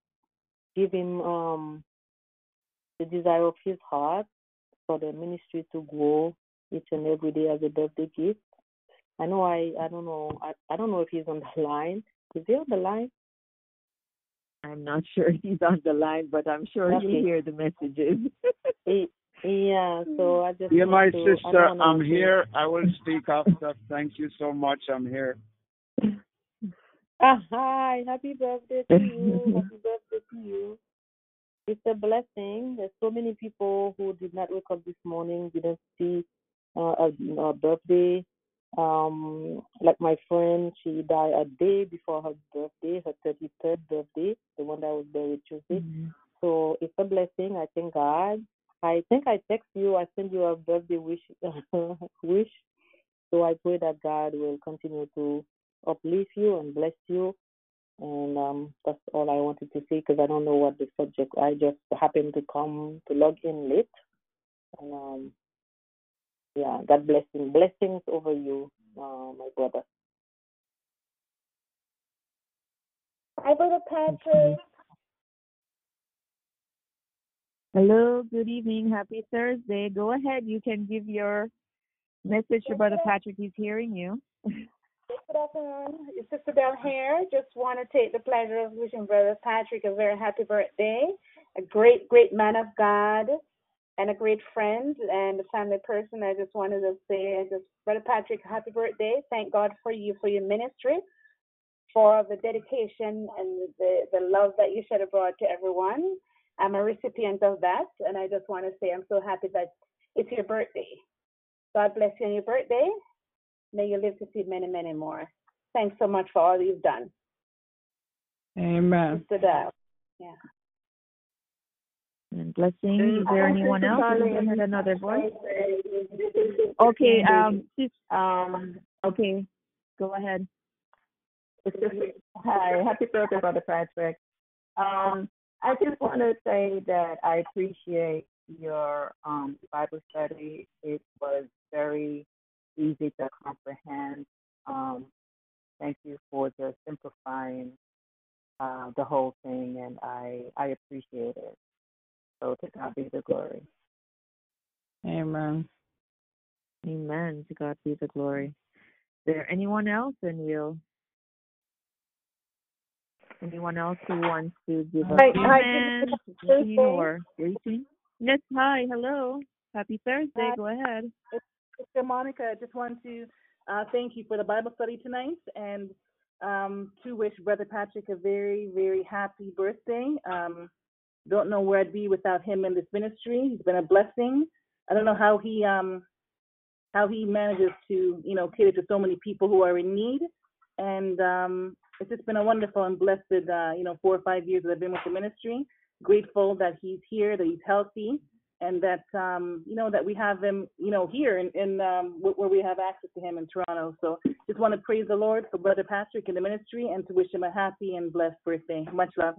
give him um, the desire of his heart for the ministry to grow each and every day as a birthday gift. I know I I don't know I, I don't know if he's on the line. Is he on the line? I'm not sure he's on the line, but I'm sure Okay. he'll hear the messages. He, yeah, so I just Yeah, my to- sister, I'm say- here. I will speak after. Thank you so much. I'm here. Ah, hi, happy birthday to you. happy birthday to you. It's a blessing. There's so many people who did not wake up this morning, didn't see uh, a, a birthday. Um, like my friend, she died a day before her birthday, her 33rd birthday, the one that was buried Tuesday. So it's a blessing. I thank God. I think I text you. I sent you a birthday wish. wish. So I pray that God will continue to uplift you and bless you. And um, that's all I wanted to say because I don't know what the subject. I just happened to come to log in late. And um, yeah, God blessing, blessings over you, uh, my brother. Hi, Brother Patrick. Hello, good evening. Happy Thursday. Go ahead. You can give your message to Brother Patrick. He's hearing you. Good afternoon. It's Sister Bell here. Just want to take the pleasure of wishing Brother Patrick a very happy birthday. A great, great man of God and a great friend and a family person. I just wanted to say, I just, Brother Patrick, happy birthday. Thank God for you, for your ministry, for the dedication and the, the love that you shed abroad to everyone. I'm a recipient of that, and I just want to say I'm so happy that it's your birthday. God bless you on your birthday. May you live to see many, many more. Thanks so much for all you've done. Amen. Mr. Dow. Yeah. And blessing. Is there anyone else? I had another voice. Okay. Um. Um. Okay. Go ahead. Hi, happy birthday, Brother Patrick. Um, I just want to say that I appreciate your um, Bible study. It was very easy to comprehend. Um, thank you for just simplifying uh, the whole thing, and I I appreciate it. So to God be the glory. Amen. Amen. To God be the glory. Is there anyone else? And we'll. Anyone else who wants to give a Hi, hi, amen, this is or greeting? Yes. Hi. Hello. Happy Thursday. Hi. Go ahead. Sister Monica, I just want to uh, thank you for the Bible study tonight and um, to wish Brother Patrick a very, very happy birthday. Um, don't know where I'd be without him in this ministry. He's been a blessing. I don't know how he um, how he manages to you know cater to so many people who are in need, and um, it's just been a wonderful and blessed uh, you know four or five years that I've been with the ministry. Grateful that he's here, that he's healthy, and that um, you know that we have him, you know, here in, in um, where we have access to him in Toronto. So just want to praise the Lord for Brother Patrick in the ministry and to wish him a happy and blessed birthday. Much love.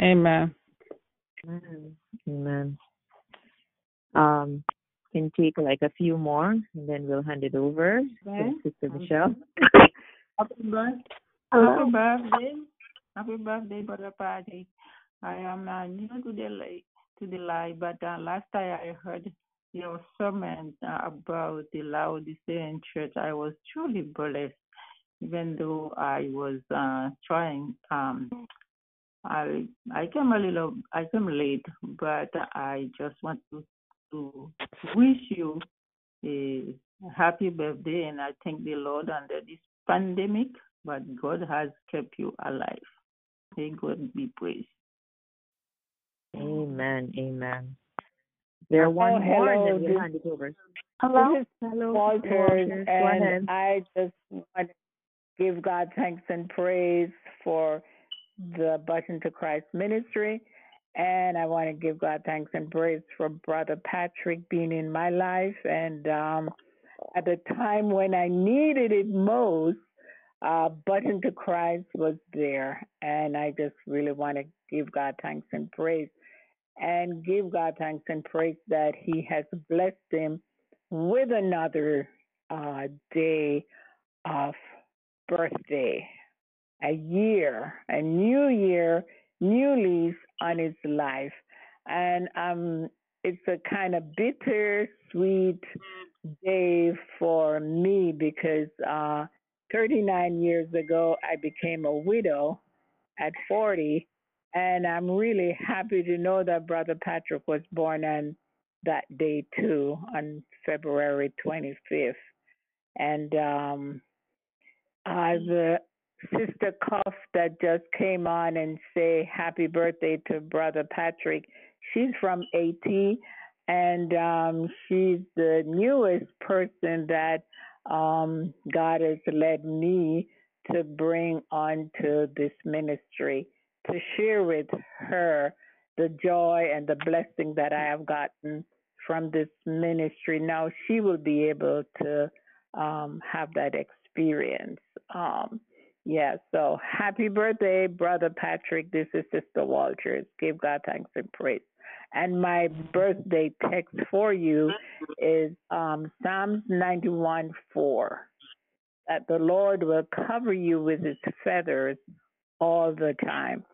Amen. Amen. Amen. Um, can take like a few more, and then we'll hand it over Okay. to Sister Michelle. Happy birthday. Happy birthday. Happy birthday, Brother Patrick. I am uh, new to the li- to the live, but uh, last time I heard your sermon uh, about the Laodicean church, I was truly blessed, even though I was uh, trying. Um, I I came a little, I came late, but I just want to to wish you a happy birthday, and I thank the Lord under this pandemic, but God has kept you alive. May God be praised. Amen. Amen. Is there Oh, one more, and hello, then we'll hand it over. Hello, this is Hello, Walters, Walters. And. I just want to give God thanks and praise for the Button to Christ ministry. And I want to give God thanks and praise for Brother Patrick being in my life. And um, at the time when I needed it most, uh, Button to Christ was there. And I just really want to give God thanks and praise. And give God thanks and praise that He has blessed him with another uh, day of birthday. a year, a new year, new lease on his life. And um, it's a kind of bitter sweet day for me because uh, 39 years ago I became a widow at 40, and I'm really happy to know that Brother Patrick was born on that day too, on February 25th. And um, uh, the Sister Cuff that just came on and say happy birthday to Brother Patrick. She's from AT, and um, she's the newest person that um, God has led me to bring onto this ministry to share with her the joy and the blessing that I have gotten from this ministry. Now she will be able to um, have that experience. Um, yeah, so happy birthday, Brother Patrick. This is Sister Walters. Give God thanks and praise. And my birthday text for you is um, Psalms 91 4. That the Lord will cover you with his feathers all the time.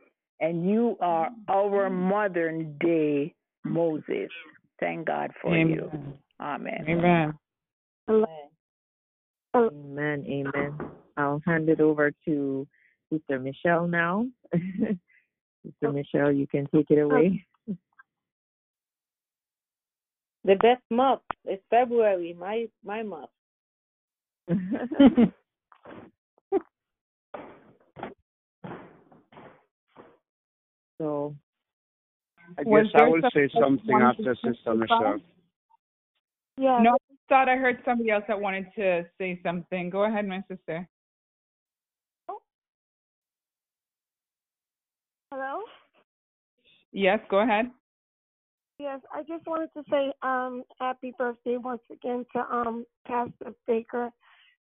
And you are our modern day Moses. Thank God for Amen. you. Amen. Amen. Amen. Amen. I'll hand it over to Sister Michelle now. Sister Michelle, you can take it away. The best month is February, my my month. so I guess I there will say something something you wanted after to Sister testify? Michelle. Yeah. No, I thought I heard somebody else that wanted to say something. Go ahead, my sister. Hello? Yes, go ahead. Yes, I just wanted to say um happy birthday once again to um Pastor Baker.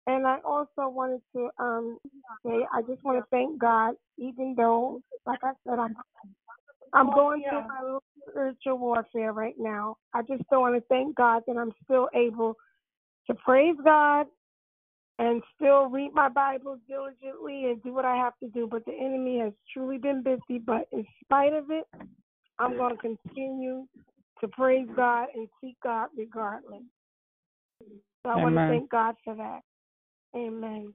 And I also wanted to um say I just want to thank God, even though like I said I'm I'm going through my little spiritual warfare right now. I just still want to thank God that I'm still able to praise God and still read my Bible diligently and do what I have to do. But the enemy has truly been busy. But in spite of it, I'm going to continue to praise God and seek God regardless. So I want to thank God for that. Amen.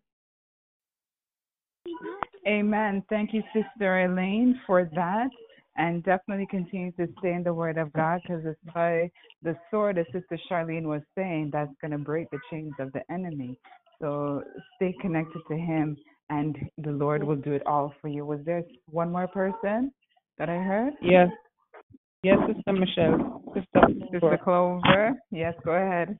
Amen. Thank you, Sister Elaine, for that. And definitely continue to stay in the Word of God because it's by the sword, as Sister Charlene was saying, that's going to break the chains of the enemy. So stay connected to Him, and the Lord will do it all for you. Was there one more person that I heard? Yes. Yes, Sister Michelle. Sister, Sister Clover. Yes, go ahead.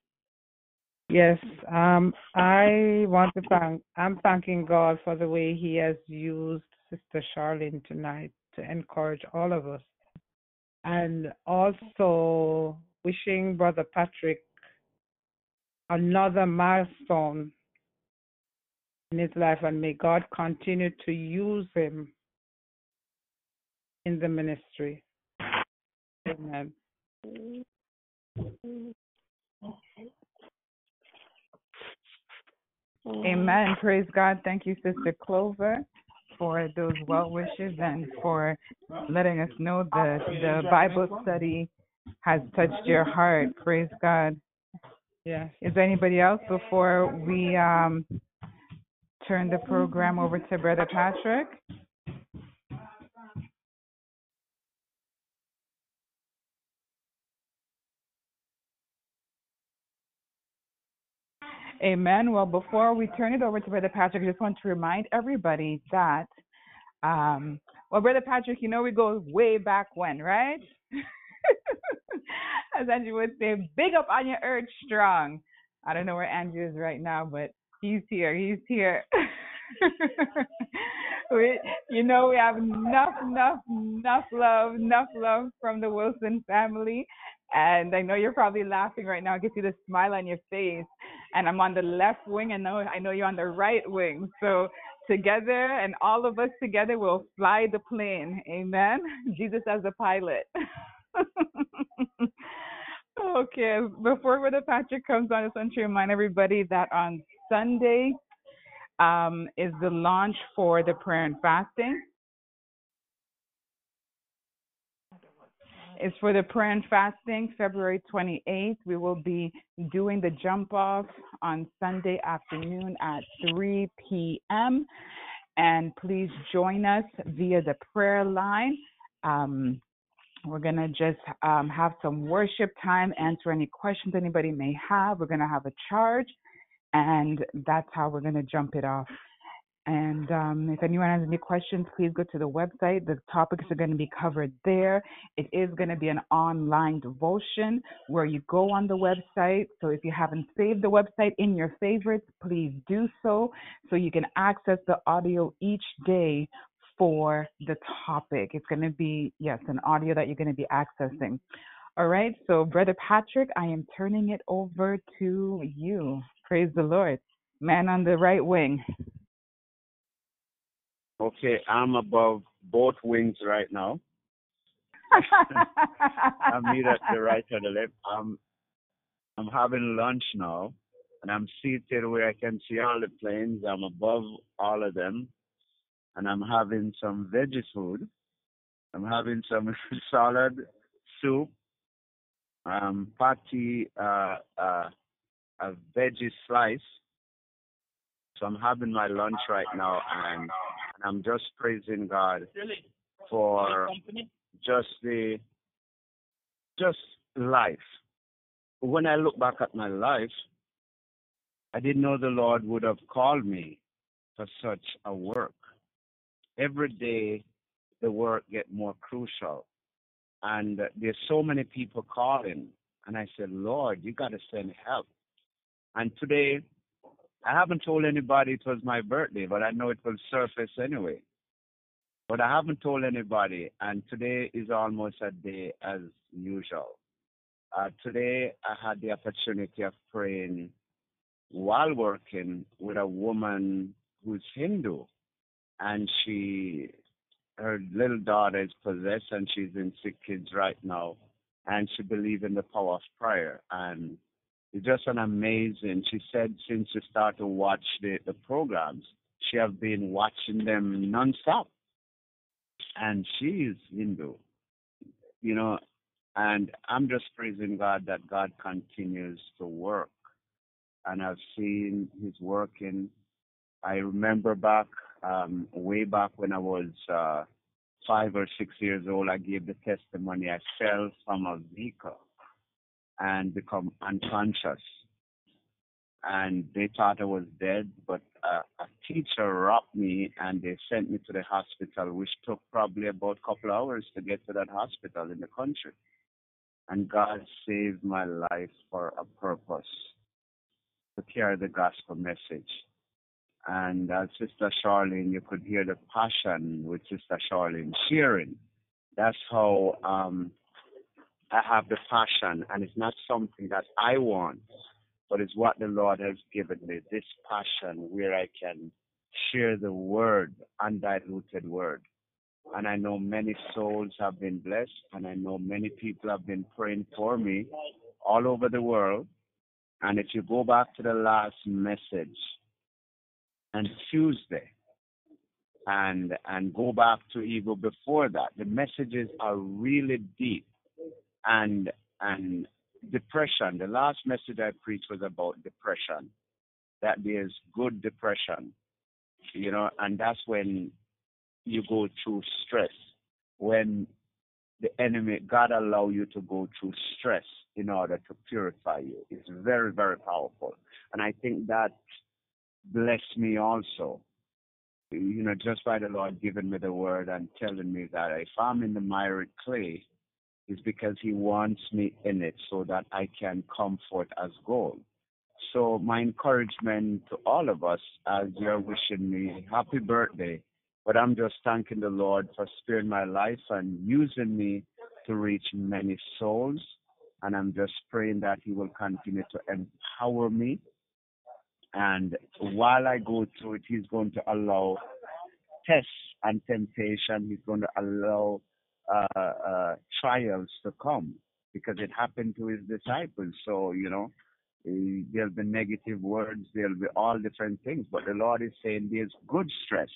Yes. Um, I want to thank. I'm thanking God for the way He has used Sister Charlene tonight to encourage all of us, and also wishing Brother Patrick another milestone in his life, and may God continue to use him in the ministry. Amen. Amen. Praise God. Thank you, Sister Clover, for those well wishes and for letting us know that the Bible study has touched your heart. Praise God. Yes. Is there anybody else before we um, turn the program over to Brother Patrick? Amen. Well, before we turn it over to Brother Patrick, I just want to remind everybody that, um, well, Brother Patrick, you know we go way back when, right? As Andrew would say, big up on your urge strong. I don't know where Andrew is right now, but he's here. He's here. we, you know, we have enough, enough, enough love, enough love from the Wilson family. And I know you're probably laughing right now. I can see the smile on your face. And I'm on the left wing, and know I know you're on the right wing. So together, and all of us together, will fly the plane. Amen. Jesus as the pilot. okay. Before Brother Patrick comes on, I just want to remind everybody that on Sunday, um, is the launch for the prayer and fasting. It's for the prayer and fasting, February 28th. We will be doing the jump off on Sunday afternoon at 3 p.m. And please join us via the prayer line. Um, we're going to just um, have some worship time, answer any questions anybody may have. We're going to have a charge, and that's how we're going to jump it off. And um, if anyone has any questions, please go to the website. The topics are going to be covered there. It is going to be an online devotion where you go on the website. So if you haven't saved the website in your favorites, please do so so you can access the audio each day for the topic. It's going to be, yes, an audio that you're going to be accessing. All right. So, Brother Patrick, I am turning it over to you. Praise the Lord. Man on the right wing. Okay, I'm above both wings right now. I'm neither the right or the left. I'm I'm having lunch now, and I'm seated where I can see all the planes. I'm above all of them, and I'm having some veggie food. I'm having some salad, soup, um, patty, uh, uh, a veggie slice. So I'm having my lunch right now, and I'm just praising God for just the just life. When I look back at my life, I didn't know the Lord would have called me for such a work. Every day the work get more crucial. And there's so many people calling. And I said, Lord, you got to send help. And today I haven't told anybody it was my birthday, but I know it will surface anyway. But I haven't told anybody, and today is almost a day as usual. Uh, today I had the opportunity of praying while working with a woman who's Hindu, and she, her little daughter is possessed, and she's in sick kids right now, and she believes in the power of prayer. And it's just an amazing. She said since she started to watch the, the programs, she have been watching them nonstop. And she is Hindu, you know, and I'm just praising God that God continues to work. And I've seen His working. I remember back, um, way back when I was uh, five or six years old, I gave the testimony. I fell from a vehicle and become unconscious. And they thought I was dead, but a, a teacher rocked me and they sent me to the hospital, which took probably about a couple hours to get to that hospital in the country. And God saved my life for a purpose to carry the gospel message. And uh, Sister Charlene, you could hear the passion with Sister Charlene sharing. That's how um, I have the passion, and it's not something that I want, but it's what the Lord has given me this passion where I can share the word, undiluted word. And I know many souls have been blessed, and I know many people have been praying for me all over the world. And if you go back to the last message and Tuesday, and and go back to even before that, the messages are really deep and and depression. The last message I preached was about depression. That there's good depression, you know, and that's when you go through stress. When the enemy, God allow you to go through stress in order to purify you. It's very, very powerful. And I think that blessed me also. You know, just by the Lord giving me the word and telling me that if I'm in the miry clay, is because he wants me in it so that I can come forth as gold. So my encouragement to all of us as you're wishing me happy birthday, but I'm just thanking the Lord for sparing my life and using me to reach many souls. And I'm just praying that he will continue to empower me. And while I go through it, he's going to allow tests and temptation. He's going to allow trials to come because it happened to his disciples. So, you know, Eh, There'll be negative words. There'll be all different things. But the Lord is saying there's good stress.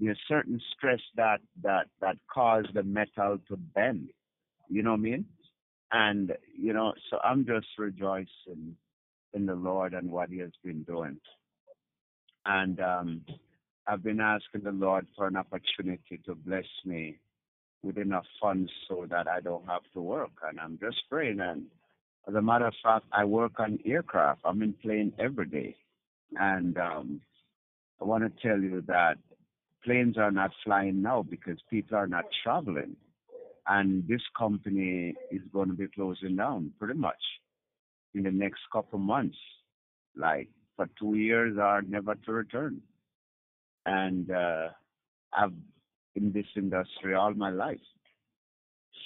There's certain stress that that that cause the metal to bend. You know what I mean? And you know, so I'm just rejoicing in the Lord and what He has been doing. And um, I've been asking the Lord for an opportunity to bless me with enough funds so that I don't have to work. And I'm just praying. And as a matter of fact, I work on aircraft. I'm in plane every day. And um, I want to tell you that planes are not flying now because people are not traveling. And this company is going to be closing down pretty much in the next couple months, like for two years or never to return. And uh, I've in this industry all my life.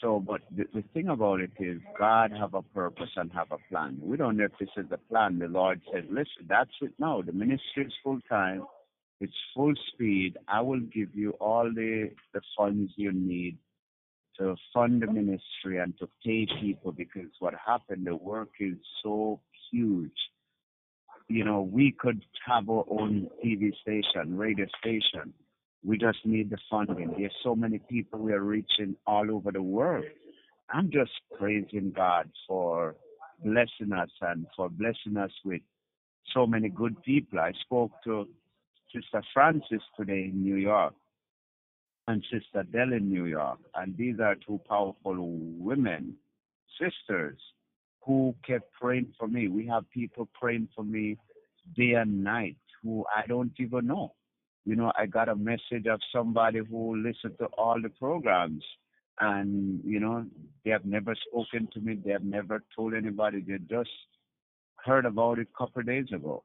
So, but the, the thing about it is, God have a purpose and have a plan. We don't know if this is the plan. The Lord said, "Listen, that's it now. The ministry is full time. It's full speed. I will give you all the the funds you need to fund the ministry and to pay people because what happened, the work is so huge. You know, we could have our own TV station, radio station. We just need the funding. There's so many people we are reaching all over the world. I'm just praising God for blessing us and for blessing us with so many good people. I spoke to Sister Francis today in New York and Sister Dell in New York. And these are two powerful women, sisters, who kept praying for me. We have people praying for me day and night who I don't even know. You know, I got a message of somebody who listened to all the programs and, you know, they have never spoken to me. They have never told anybody. They just heard about it a couple of days ago.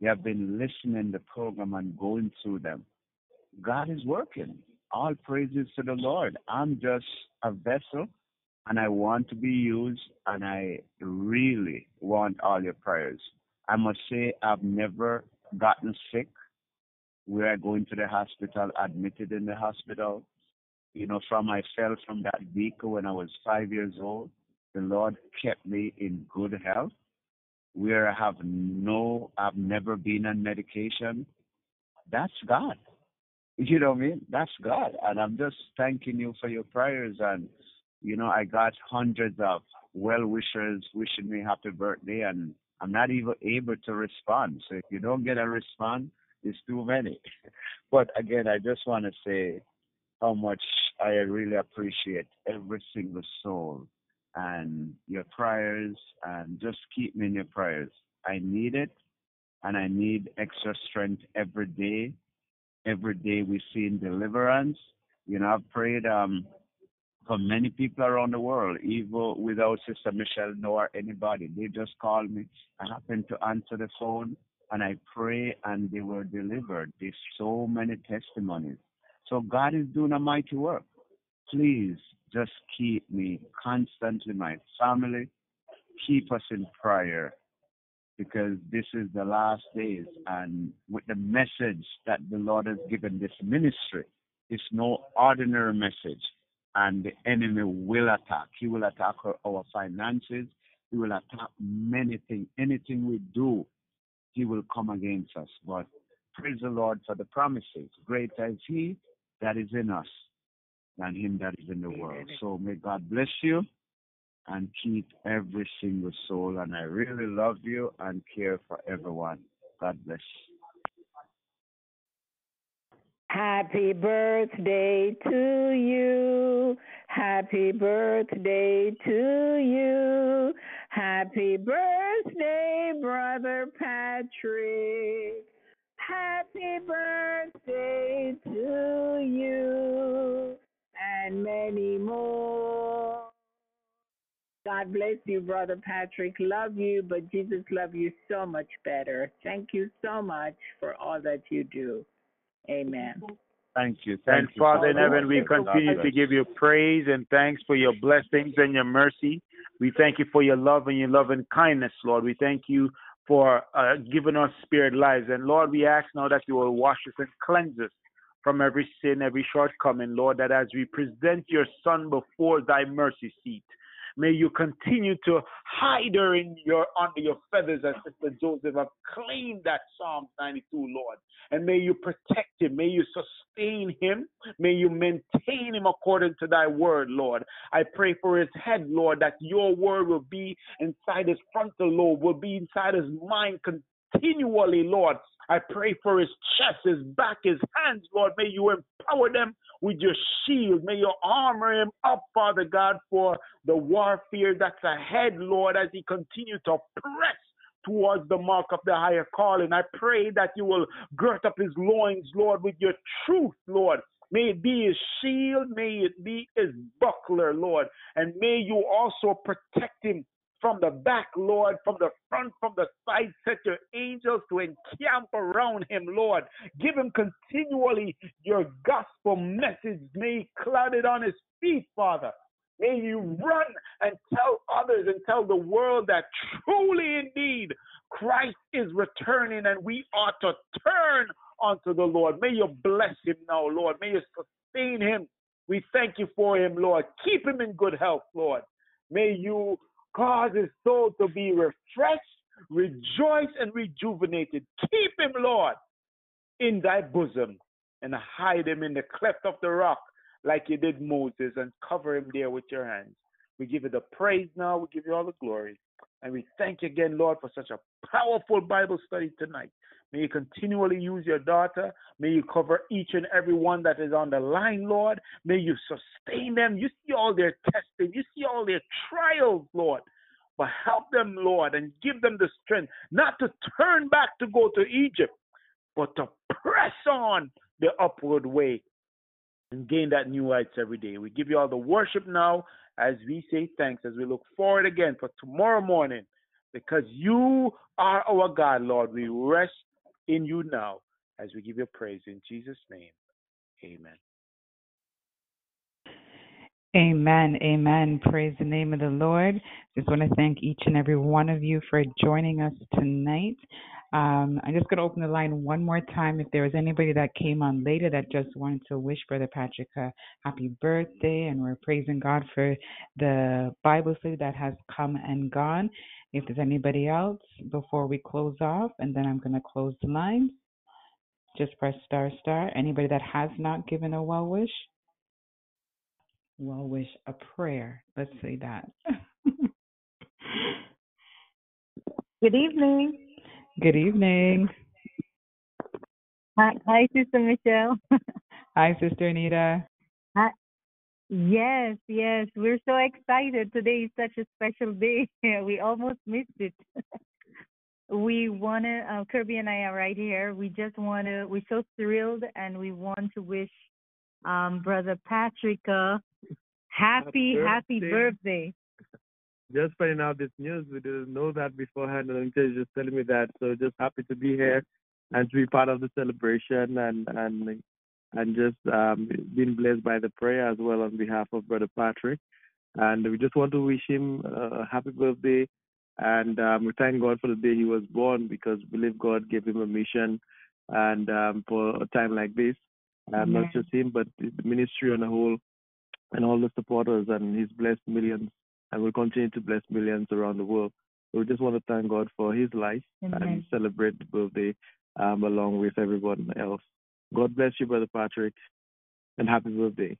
They have been listening the program and going through them. God is working. All praises to the Lord. I'm just a vessel and I want to be used and I really want all your prayers. I must say I've never gotten sick where I going to the hospital, admitted in the hospital. You know, from I fell from that vehicle when I was five years old. The Lord kept me in good health where I have no, I've never been on medication. That's God. You know what I mean? That's God. And I'm just thanking you for your prayers. And, you know, I got hundreds of well wishers wishing me happy birthday, and I'm not even able to respond. So if you don't get a response, it's too many. But again, I just want to say how much I really appreciate every single soul and your prayers, and just keep me in your prayers. I need it, and I need extra strength every day every day we're seeing deliverance. You know, I've prayed um, for many people around the world, even without Sister Michelle nor anybody. They just call me. I happen to answer the phone and I pray and they were delivered. There's so many testimonies. So God is doing a mighty work. Please just keep me constantly, my family, keep us in prayer because this is the last days and with the message that the Lord has given this ministry, it's no ordinary message and the enemy will attack. He will attack our, finances. He will attack many things. Anything we do, he will come against us. But praise the Lord for the promises. Greater is he that is in us than him that is in the world. So may God bless you and keep every single soul. And I really love you and care for everyone. God bless. Happy birthday to you. Happy birthday to you. Happy birthday, Brother Patrick. Happy birthday to you and many more. God bless you, Brother Patrick. Love you, but Jesus loves you so much better. Thank you so much for all that you do. Amen. Thank you. Thank and you. Father in heaven, we continue to give you praise and thanks for your blessings and your mercy. We thank you for your love and your love and kindness, Lord. We thank you for uh, giving us spirit lives. And Lord, we ask now that you will wash us and cleanse us from every sin, every shortcoming, Lord, that as we present your Son before thy mercy seat, May you continue to hide her in your under your feathers as Sister Joseph have claimed that Psalm 92, Lord. And may you protect him. May you sustain him. May you maintain him according to thy word, Lord. I pray for his head, Lord, that your word will be inside his frontal lobe, will be inside his mind continually, Lord. I pray for his chest, his back, his hands, Lord. May you empower them with your shield. May you armor him up, Father God, for the warfare that's ahead, Lord, as he continues to press towards the mark of the higher calling. I pray that you will girt up his loins, Lord, with your truth, Lord. May it be his shield, may it be his buckler, Lord, and may you also protect him from the back, Lord, from the front, from the side. Set your angels to encamp around him, Lord. Give him continually your gospel message. May he cloud it on his feet, Father. May you run and tell others and tell the world that truly indeed Christ is returning and we ought to turn unto the Lord. May you bless him now, Lord. May you sustain him. We thank you for him, Lord. Keep him in good health, Lord. May you cause his soul to be refreshed, rejoice, and rejuvenated. Keep him, Lord, in thy bosom and hide him in the cleft of the rock like you did Moses and cover him there with your hands. We give you the praise now. We give you all the glory. And we thank you again, Lord, for such a powerful Bible study tonight. May you continually use your daughter. May you cover each and every one that is on the line, Lord. May you sustain them. You see all their testing, you see all their trials, Lord. But help them, Lord, and give them the strength not to turn back to go to Egypt, but to press on the upward way and gain that new heights every day. We give you all the worship now as we say thanks, as we look forward again for tomorrow morning, because you are our God, Lord. We rest in you now as we give you praise in Jesus' name. Amen. Amen. Amen. Praise the name of the Lord. Just want to thank each and every one of you for joining us tonight. Um, I'm just going to open the line one more time. If there was anybody that came on later that just wanted to wish Brother Patrick a happy birthday, and we're praising God for the Bible study that has come and gone. If there's anybody else before we close off, and then I'm going to close the line. Just press star star. Anybody that has not given a well wish, well wish a prayer. Let's say that. Good evening. Good evening. Hi, hi, Sister Michelle. Hi, Sister Anita. Hi. Yes, yes, we're so excited. Today is such a special day. we almost missed it. we want to, uh, Kirby and I are right here. We just want to, we're so thrilled and we want to wish um, Brother Patrick a happy, happy birthday. birthday just finding out this news. We didn't know that beforehand, and Anita just telling me that. So just happy to be here and to be part of the celebration and and and just um, being blessed by the prayer as well on behalf of Brother Patrick. And we just want to wish him a happy birthday. And um, we thank God for the day he was born because we believe God gave him a mission and um, for a time like this. Um, not just him, but the ministry on a whole and all the supporters. And he's blessed millions and will continue to bless millions around the world. So we just want to thank God for his life Amen. and celebrate the birthday um, along with everyone else. God bless you, Brother Patrick, and happy birthday.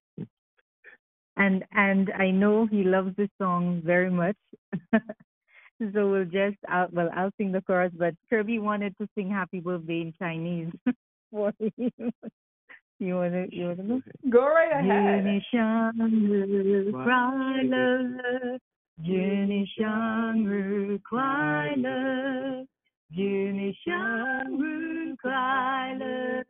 And and I know he loves this song very much. so we'll just I'll, well I'll sing the chorus, but Kirby wanted to sing Happy Birthday in Chinese for him. You want to? You want to? Go right ahead. Kwaila, Kwaila,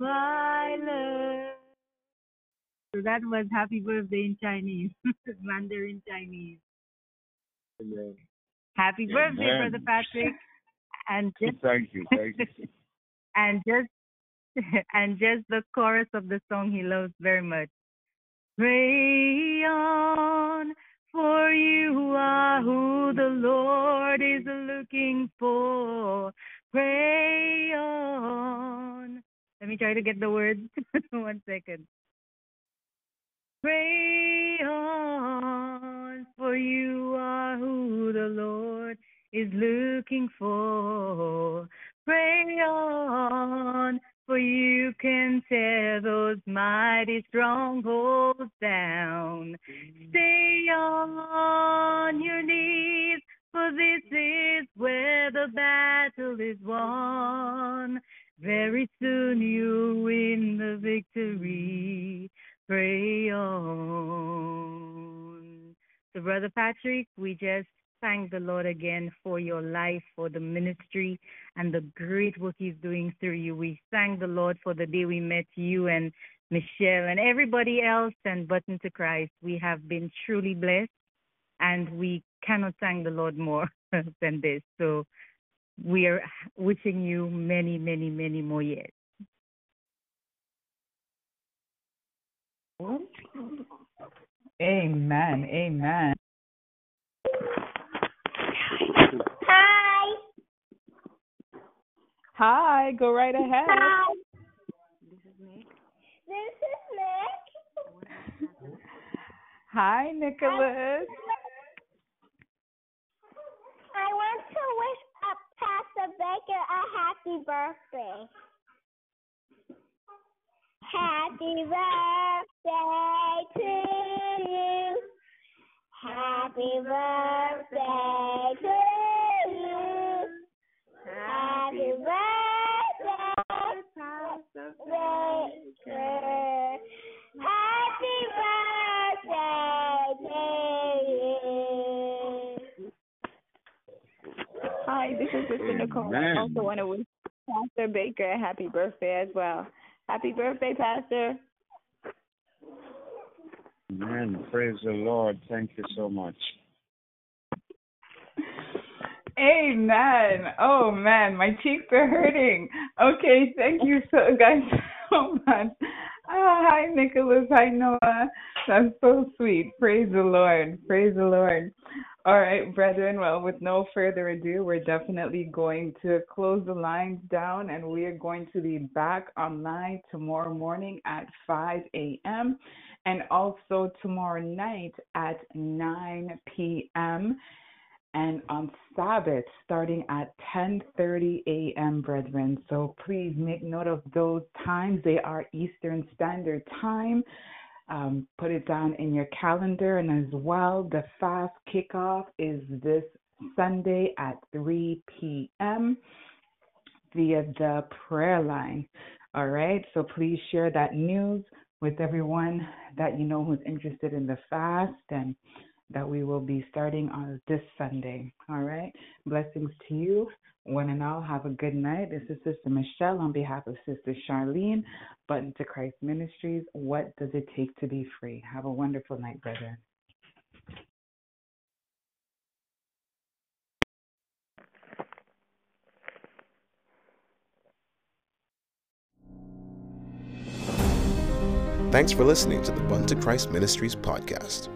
Kwaila. So that was happy birthday in Chinese, Mandarin Chinese. Amen. Happy birthday, Brother Patrick and just thank you, thank you. and just and just the chorus of the song he loves very much. Pray on, for you are who the Lord is looking for. Pray on. Let me try to get the words. One second. Pray on, for you are who the Lord is looking for. Pray on, for you can tear those mighty strongholds down. Stay on your knees, for this is where the battle is won. Very soon you'll win the victory. Pray on. So, Brother Patrick, we just thank the Lord again for your life, for the ministry, and the great work He's doing through you. We thank the Lord for the day we met you and Michelle and everybody else and Bun to Christ. We have been truly blessed, and we cannot thank the Lord more than this. So, we are wishing you many, many, many more years. Amen. Amen. Hi. Hi, go right ahead. Hi. This is Nick. This is Nick. Hi, Nicholas. I want to wish uh, Pastor Baker a happy birthday. Happy birthday to you. Happy birthday to you. Happy birthday, Pastor Baker. Happy birthday to you. Hi, this is Sister Nicole. I also want to wish Pastor Baker a happy birthday as well. Happy birthday, Pastor. Amen. Praise the Lord. Thank you so much. Amen. Oh man, my cheeks are hurting. Okay, thank you so guys much. Ah, hi Nicholas, hi Noah. That's so sweet. Praise the Lord. Praise the Lord. All right, brethren. Well, with no further ado, we're definitely going to close the lines down and we are going to be back online tomorrow morning at 5 a.m. and also tomorrow night at 9 p.m and on Sabbath starting at 10:30 a.m. brethren. So please make note of those times. They are Eastern Standard Time. Um, put it down in your calendar, and as well, the fast kickoff is this Sunday at 3 p.m. via the prayer line. All right, so please share that news with everyone that you know who's interested in the fast and that we will be starting on this Sunday. All right. Blessings to you. One and all, have a good night. This is Sister Michelle on behalf of Sister Charlene, Bun to Christ Ministries. What does it take to be free? Have a wonderful night, brethren. Thanks for listening to the Bun to Christ Ministries podcast.